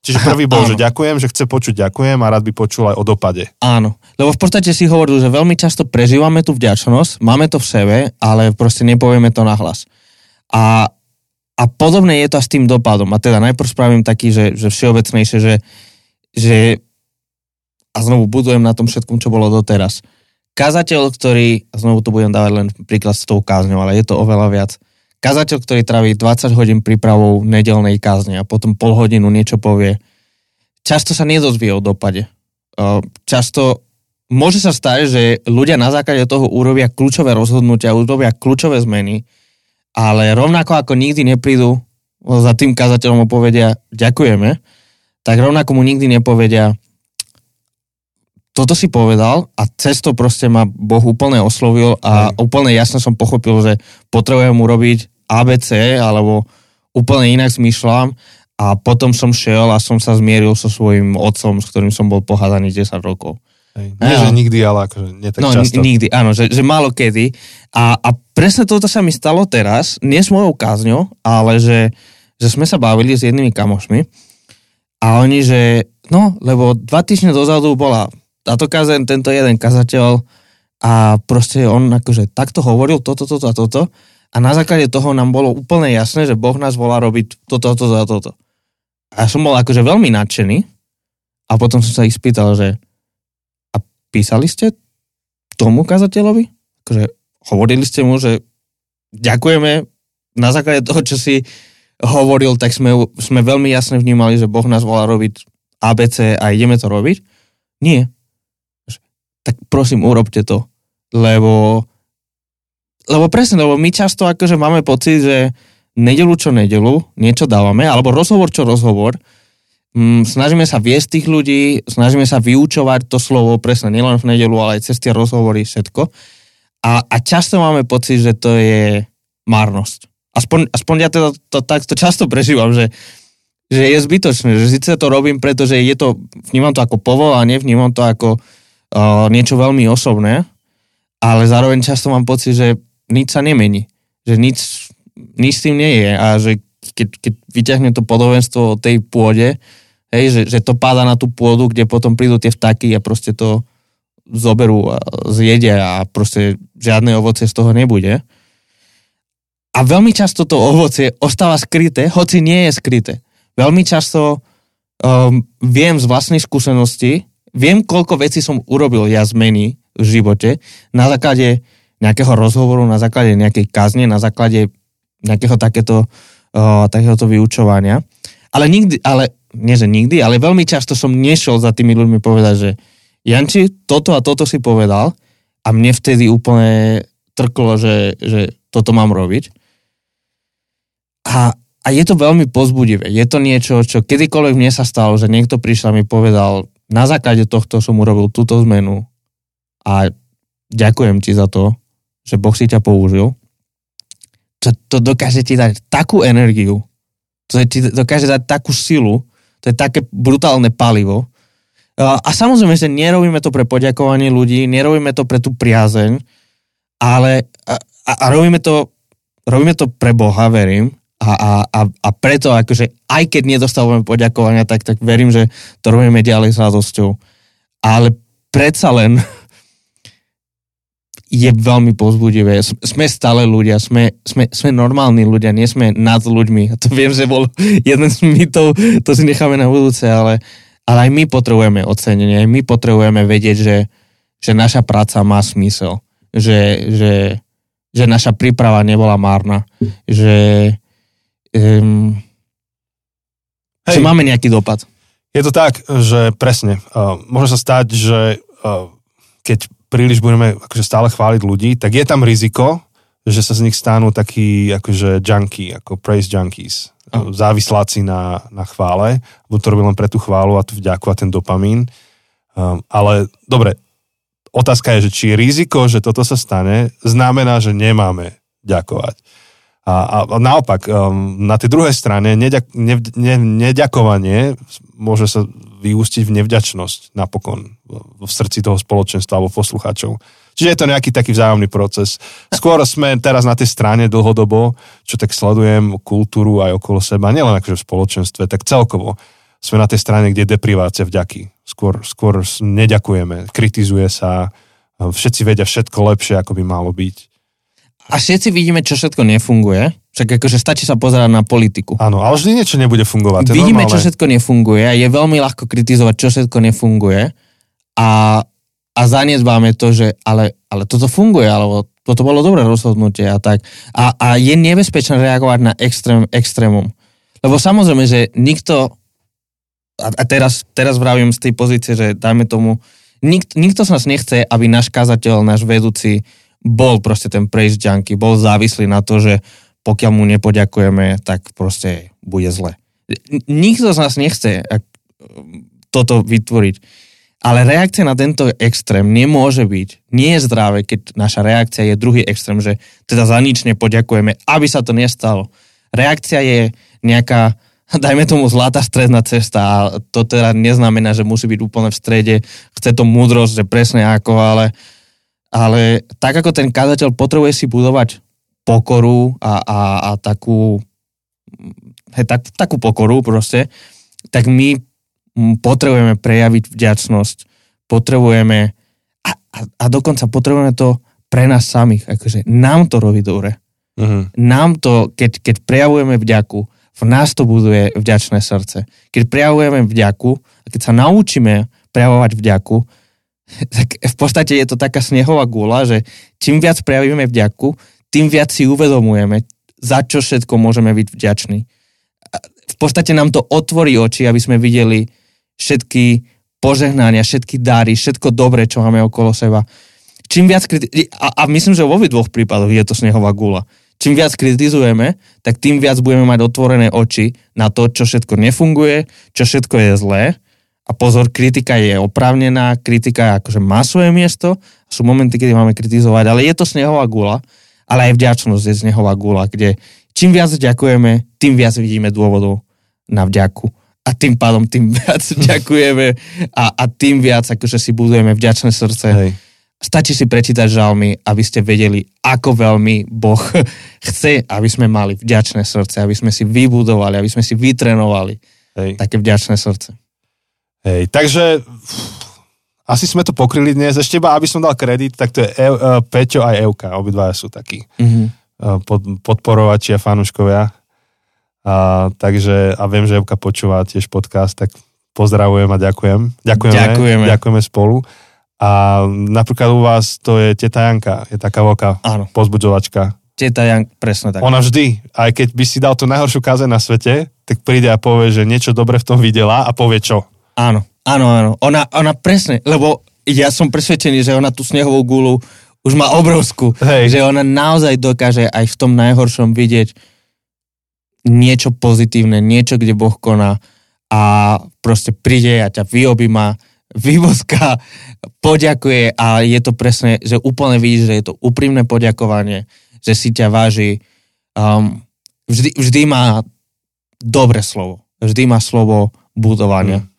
Čiže prvý bol, áno. že ďakujem, že chce počuť ďakujem a rád by počul aj o dopade. Áno, lebo v podstate si hovoril, že veľmi často prežívame tú vďačnosť, máme to v sebe, ale proste nepovieme to nahlas. A, a podobné je to s tým dopadom. A teda najprv spravím taký, že, že všeobecnejšie, že, že a znovu budujem na tom všetkom, čo bolo doteraz. Kazateľ, ktorý, znovu to budem dávať len príklad s tou kázňou, ale je to oveľa viac. Kazateľ, ktorý traví 20 hodín prípravou nedelnej kázne a potom pol hodinu niečo povie, často sa nedozvie o dopade. Často môže sa stať, že ľudia na základe toho urobia kľúčové rozhodnutia, urobia kľúčové zmeny, ale rovnako ako nikdy neprídu za tým kazateľom a povedia ďakujeme, tak rovnako mu nikdy nepovedia toto si povedal a cez to proste ma Boh úplne oslovil a Hej. úplne jasne som pochopil, že potrebujem urobiť ABC alebo úplne inak zmýšľam a potom som šiel a som sa zmieril so svojím otcom, s ktorým som bol pohádaný 10 rokov. Hej. Nie, Áno. že nikdy, ale akože nie tak no, často. nikdy, áno, že, že málo kedy. A, a presne toto sa mi stalo teraz, nie s mojou kázňou, ale že, že sme sa bavili s jednými kamošmi a oni, že no, lebo dva týždne dozadu bola táto kazeň, tento jeden kazateľ a proste on akože takto hovoril toto, toto a toto a na základe toho nám bolo úplne jasné, že Boh nás volá robiť toto, toto a toto. A ja som bol akože veľmi nadšený a potom som sa ich spýtal, že a písali ste tomu kazateľovi? Akože hovorili ste mu, že ďakujeme na základe toho, čo si hovoril, tak sme, sme veľmi jasne vnímali, že Boh nás volá robiť ABC a ideme to robiť. Nie. Tak prosím, urobte to. Lebo lebo presne, lebo my často akože máme pocit, že nedelu čo nedelu, niečo dávame, alebo rozhovor čo rozhovor, mm, snažíme sa viesť tých ľudí, snažíme sa vyučovať to slovo presne nielen v nedelu, ale aj cez tie rozhovory, všetko. A, a často máme pocit, že to je márnosť. Aspoň, aspoň ja teda to takto často prežívam, že, že je zbytočné, že síce to robím, pretože je to, vnímam to ako povolanie, vnímam to ako niečo veľmi osobné, ale zároveň často mám pocit, že nič sa nemení. Že nič, nič s tým nie je a že keď, keď vyťahne to podobenstvo o tej pôde, hej, že, že to páda na tú pôdu, kde potom prídu tie vtaky a proste to zoberú a zjedia a proste žiadne ovocie z toho nebude. A veľmi často to ovocie ostáva skryté, hoci nie je skryté. Veľmi často um, viem z vlastnej skúsenosti, viem, koľko vecí som urobil ja zmeny v živote na základe nejakého rozhovoru, na základe nejakej kazne, na základe nejakého takéto, uh, takéhoto vyučovania. Ale nikdy, ale nie že nikdy, ale veľmi často som nešiel za tými ľuďmi povedať, že Janči, toto a toto si povedal a mne vtedy úplne trklo, že, že toto mám robiť. A, a je to veľmi pozbudivé. Je to niečo, čo kedykoľvek mne sa stalo, že niekto prišiel a mi povedal, na základe tohto som urobil túto zmenu a ďakujem ti za to, že Boh si ťa použil. To, to dokáže ti dať takú energiu, to ti dokáže dať takú silu, to je také brutálne palivo. A, samozrejme, že nerobíme to pre poďakovanie ľudí, nerobíme to pre tú priazeň, ale a, a robíme, to, robíme to pre Boha, verím, a, a, a, a preto, akože, aj keď nedostávame poďakovania, tak, tak verím, že to robíme ďalej s radosťou. Ale predsa len je veľmi pozbudivé. Sme stále ľudia, sme, sme, sme normálni ľudia, nie sme nad ľuďmi. A to viem, že bol jeden z mýtov, to si necháme na budúce, ale, ale aj my potrebujeme ocenenie, aj my potrebujeme vedieť, že, že naša práca má smysel, že, že, že naša príprava nebola márna, že, um, že Hej. máme nejaký dopad. Je to tak, že presne, uh, môže sa stať, že uh, keď príliš budeme akože stále chváliť ľudí, tak je tam riziko, že sa z nich stanú takí akože junkie, ako praise junkies. Áno. Závisláci na, na chvále, budú to robiť len pre tú chválu a tú vďaku a ten dopamín. Um, ale dobre, otázka je, že či riziko, že toto sa stane, znamená, že nemáme ďakovať. A, a naopak, um, na tej druhej strane neďak, ne, ne, neďakovanie môže sa vyústiť v nevďačnosť napokon v, v srdci toho spoločenstva alebo poslucháčov. Čiže je to nejaký taký vzájomný proces. Skôr sme teraz na tej strane dlhodobo, čo tak sledujem kultúru aj okolo seba, nielen akože v spoločenstve, tak celkovo sme na tej strane, kde je deprivácia vďaky. Skôr, skôr neďakujeme, kritizuje sa, všetci vedia všetko lepšie, ako by malo byť a všetci vidíme, čo všetko nefunguje. Však akože stačí sa pozerať na politiku. Áno, ale vždy niečo nebude fungovať. Vidíme, normálne. čo všetko nefunguje a je veľmi ľahko kritizovať, čo všetko nefunguje a, a zanedbáme to, že ale, ale toto funguje, alebo toto bolo dobré rozhodnutie a tak. A, a je nebezpečné reagovať na extrém, extrémum. Lebo samozrejme, že nikto, a, a teraz, teraz vravím z tej pozície, že dajme tomu, nik, nikto z nás nechce, aby náš kazateľ, náš vedúci bol proste ten praise junkie, bol závislý na to, že pokiaľ mu nepoďakujeme, tak proste bude zle. Nikto z nás nechce toto vytvoriť. Ale reakcia na tento extrém nemôže byť, nie je zdravé, keď naša reakcia je druhý extrém, že teda za nič nepoďakujeme, aby sa to nestalo. Reakcia je nejaká, dajme tomu zlatá stredná cesta a to teda neznamená, že musí byť úplne v strede, chce to múdrosť, že presne ako, ale uh, ale tak ako ten kazateľ potrebuje si budovať pokoru a, a, a takú, he, tak, takú pokoru proste, tak my potrebujeme prejaviť vďačnosť, potrebujeme a, a, a dokonca potrebujeme to pre nás samých, akože nám to robí dobre. Uh-huh. Nám to, keď, keď prejavujeme vďaku, v nás to buduje vďačné srdce. Keď prejavujeme vďaku a keď sa naučíme prejavovať vďaku, tak v podstate je to taká snehová gula, že čím viac prejavíme vďaku, tým viac si uvedomujeme, za čo všetko môžeme byť vďační. V podstate nám to otvorí oči, aby sme videli všetky požehnania, všetky dáry, všetko dobré, čo máme okolo seba. Čím viac kriti- a, a myslím, že vo dvoch prípadoch je to snehová gula. Čím viac kritizujeme, tak tým viac budeme mať otvorené oči na to, čo všetko nefunguje, čo všetko je zlé a pozor, kritika je oprávnená, kritika akože má svoje miesto, sú momenty, kedy máme kritizovať, ale je to snehová gula, ale aj vďačnosť je snehová gula, kde čím viac ďakujeme, tým viac vidíme dôvodov na vďaku. A tým pádom tým viac ďakujeme a, a tým viac akože si budujeme vďačné srdce. Hej. Stačí si prečítať žalmy, aby ste vedeli, ako veľmi Boh chce, aby sme mali vďačné srdce, aby sme si vybudovali, aby sme si vytrenovali Hej. také vďačné srdce. Hej, takže asi sme to pokryli dnes. Ešte iba, aby som dal kredit, tak to je e, uh, Peťo aj Euka. Obidvaja sú takí mm-hmm. pod, podporovači a fanúškovia. A, takže, a viem, že Euka počúva tiež podcast, tak pozdravujem a ďakujem. Ďakujeme, ďakujeme. ďakujeme spolu. A napríklad u vás to je teta Janka, je taká veľká Áno. pozbudzovačka. Teta Jank, presne tak. Ona vždy, aj keď by si dal tú najhoršiu kaze na svete, tak príde a povie, že niečo dobre v tom videla a povie čo. Áno, áno, áno. Ona, ona presne, lebo ja som presvedčený, že ona tú snehovú gulu už má obrovskú. Hej. Že ona naozaj dokáže aj v tom najhoršom vidieť niečo pozitívne, niečo, kde Boh koná a proste príde a ťa vyobíma, vyboska, poďakuje a je to presne, že úplne vidíš, že je to úprimné poďakovanie, že si ťa váži. Um, vždy, vždy má dobre slovo. Vždy má slovo budovania. Mm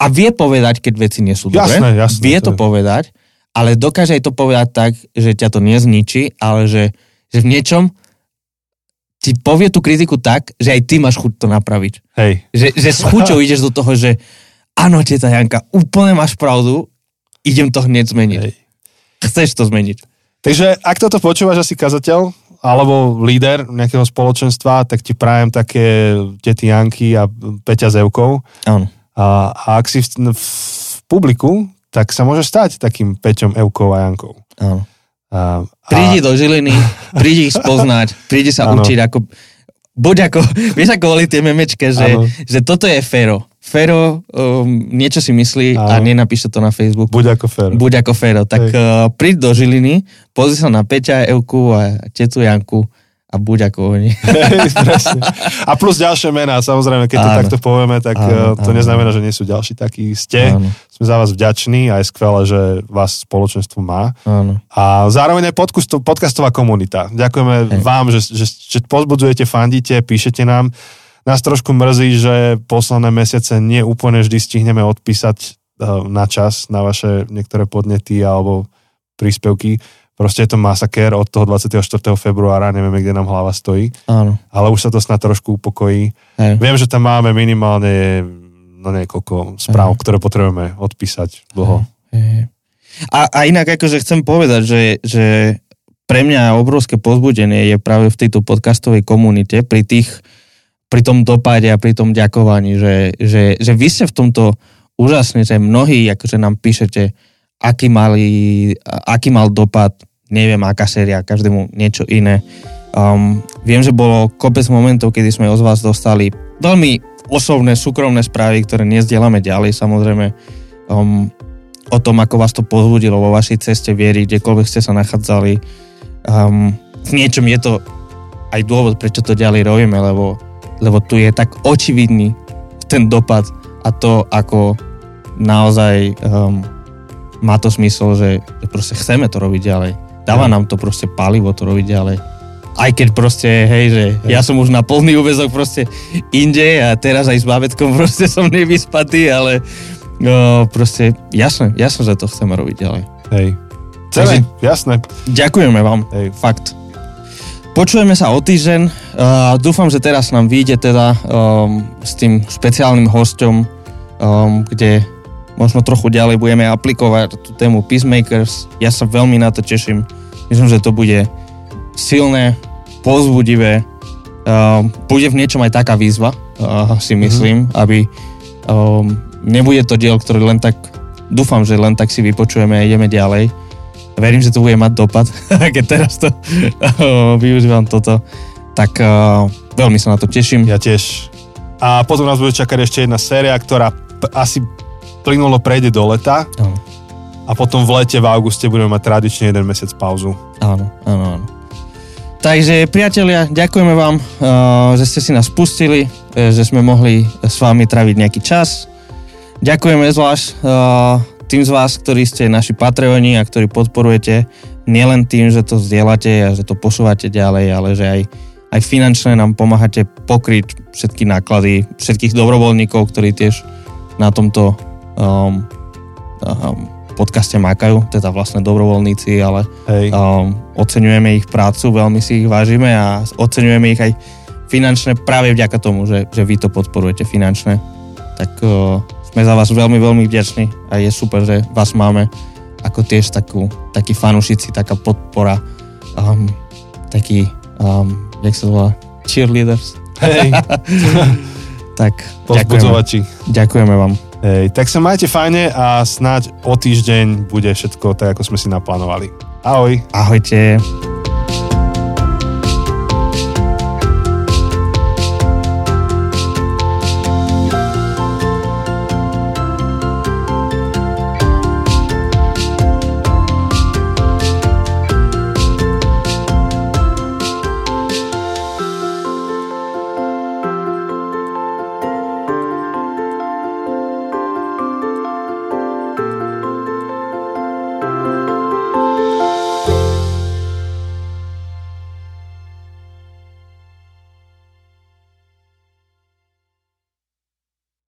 a vie povedať, keď veci nie sú dobré. Jasné, jasné. Vie to, to povedať, ale dokáže aj to povedať tak, že ťa to nezničí, ale že, že v niečom ti povie tú kritiku tak, že aj ty máš chuť to napraviť. Hej. Že, že s chuťou ideš do toho, že áno, teta Janka, úplne máš pravdu, idem to hneď zmeniť. Hej. Chceš to zmeniť. Takže ak toto počúvaš asi kazateľ, alebo líder nejakého spoločenstva, tak ti prajem také tety Janky a Peťa Zevkov. Áno a, a ak si v, v publiku, tak sa môže stať takým Peťom, Eukou a Jankou. Áno. A, a... Prídi do Žiliny, prídi ich spoznať, prídi sa ano. učiť ako... Buď ako, vieš ako boli tie memečke, že, že toto je Fero. Fero um, niečo si myslí ano. a nenapíše to na Facebook. Buď ako Fero. Buď ako Fero. Tak uh, príď do Žiliny, pozri sa na Peťa, Euku a tetu Janku a buď ako oni. A plus ďalšie mená, samozrejme, keď to Áno. takto povieme, tak Áno, áno, to áno. neznamená, že nie sú ďalší takí. Ste, Áno. sme za vás vďační a je skvelé, že vás spoločenstvo má. Áno. A zároveň aj podcast, podcastová komunita. Ďakujeme Hej. vám, že, že, že pozbudzujete, fandíte, píšete nám. Nás trošku mrzí, že posledné mesiace nie úplne vždy stihneme odpísať eh, na čas na vaše niektoré podnety alebo príspevky. Proste je to masakér od toho 24. februára, nevieme, kde nám hlava stojí, Áno. ale už sa to snad trošku upokojí. Hej. Viem, že tam máme minimálne no niekoľko správ, ktoré potrebujeme odpísať dlho. Hej. A, a inak akože chcem povedať, že, že pre mňa obrovské pozbudenie je práve v tejto podcastovej komunite, pri tých, pri tom dopade a pri tom ďakovaní, že, že, že vy ste v tomto úžasní, že mnohí akože nám píšete, aký, mali, aký mal dopad, neviem, aká séria, každému niečo iné. Um, viem, že bolo kopec momentov, kedy sme od vás dostali veľmi osobné, súkromné správy, ktoré nezdielame ďalej, samozrejme. Um, o tom, ako vás to pozbudilo vo vašej ceste viery, kdekoľvek ste sa nachádzali. Um, v niečom je to aj dôvod, prečo to ďalej robíme, lebo, lebo tu je tak očividný ten dopad a to, ako naozaj um, má to smysl, že, že proste chceme to robiť ďalej. Dáva nám to proste palivo to robiť ďalej. Aj keď proste, hej, že ja som už na plný úvezok proste inde a teraz aj s bábetkom proste som nevyspatý, ale no, proste jasné, jasné, že to chceme robiť ďalej. Hej. Celé, jasné. Ďakujeme vám, Hej. fakt. Počujeme sa o týždeň. Uh, dúfam, že teraz nám vyjde teda um, s tým špeciálnym hosťom, um, kde možno trochu ďalej budeme aplikovať tú tému Peacemakers. Ja sa veľmi na to teším. Myslím, že to bude silné, pozbudivé. Um, bude v niečom aj taká výzva, uh, si myslím, aby um, nebude to diel, ktorý len tak, dúfam, že len tak si vypočujeme a ideme ďalej. Verím, že to bude mať dopad, keď teraz to uh, využívam toto. Tak uh, veľmi sa na to teším. Ja tiež. A potom nás bude čakať ešte jedna séria, ktorá p- asi plynulo prejde do leta Áno, a potom v lete v auguste budeme mať tradične jeden mesiac pauzu. áno, áno. áno. Takže priatelia, ďakujeme vám, uh, že ste si nás pustili, eh, že sme mohli s vami traviť nejaký čas. Ďakujeme zvlášť uh, tým z vás, ktorí ste naši Patreoni a ktorí podporujete nielen tým, že to zdieľate a že to posúvate ďalej, ale že aj, aj finančne nám pomáhate pokryť všetky náklady, všetkých dobrovoľníkov, ktorí tiež na tomto um, um, podcaste mákajú, teda vlastne dobrovoľníci, ale Hej. um, oceňujeme ich prácu, veľmi si ich vážime a oceňujeme ich aj finančne práve vďaka tomu, že, že vy to podporujete finančne. Tak uh, sme za vás veľmi, veľmi vďační a je super, že vás máme ako tiež takú, takí fanúšici, taká podpora, um, taký, um, jak sa to volá, cheerleaders. Hej, Tak ďakujeme, ďakujeme vám. Hej, tak sa majte fajne a snáď o týždeň bude všetko tak, ako sme si naplánovali. Ahoj. Ahojte.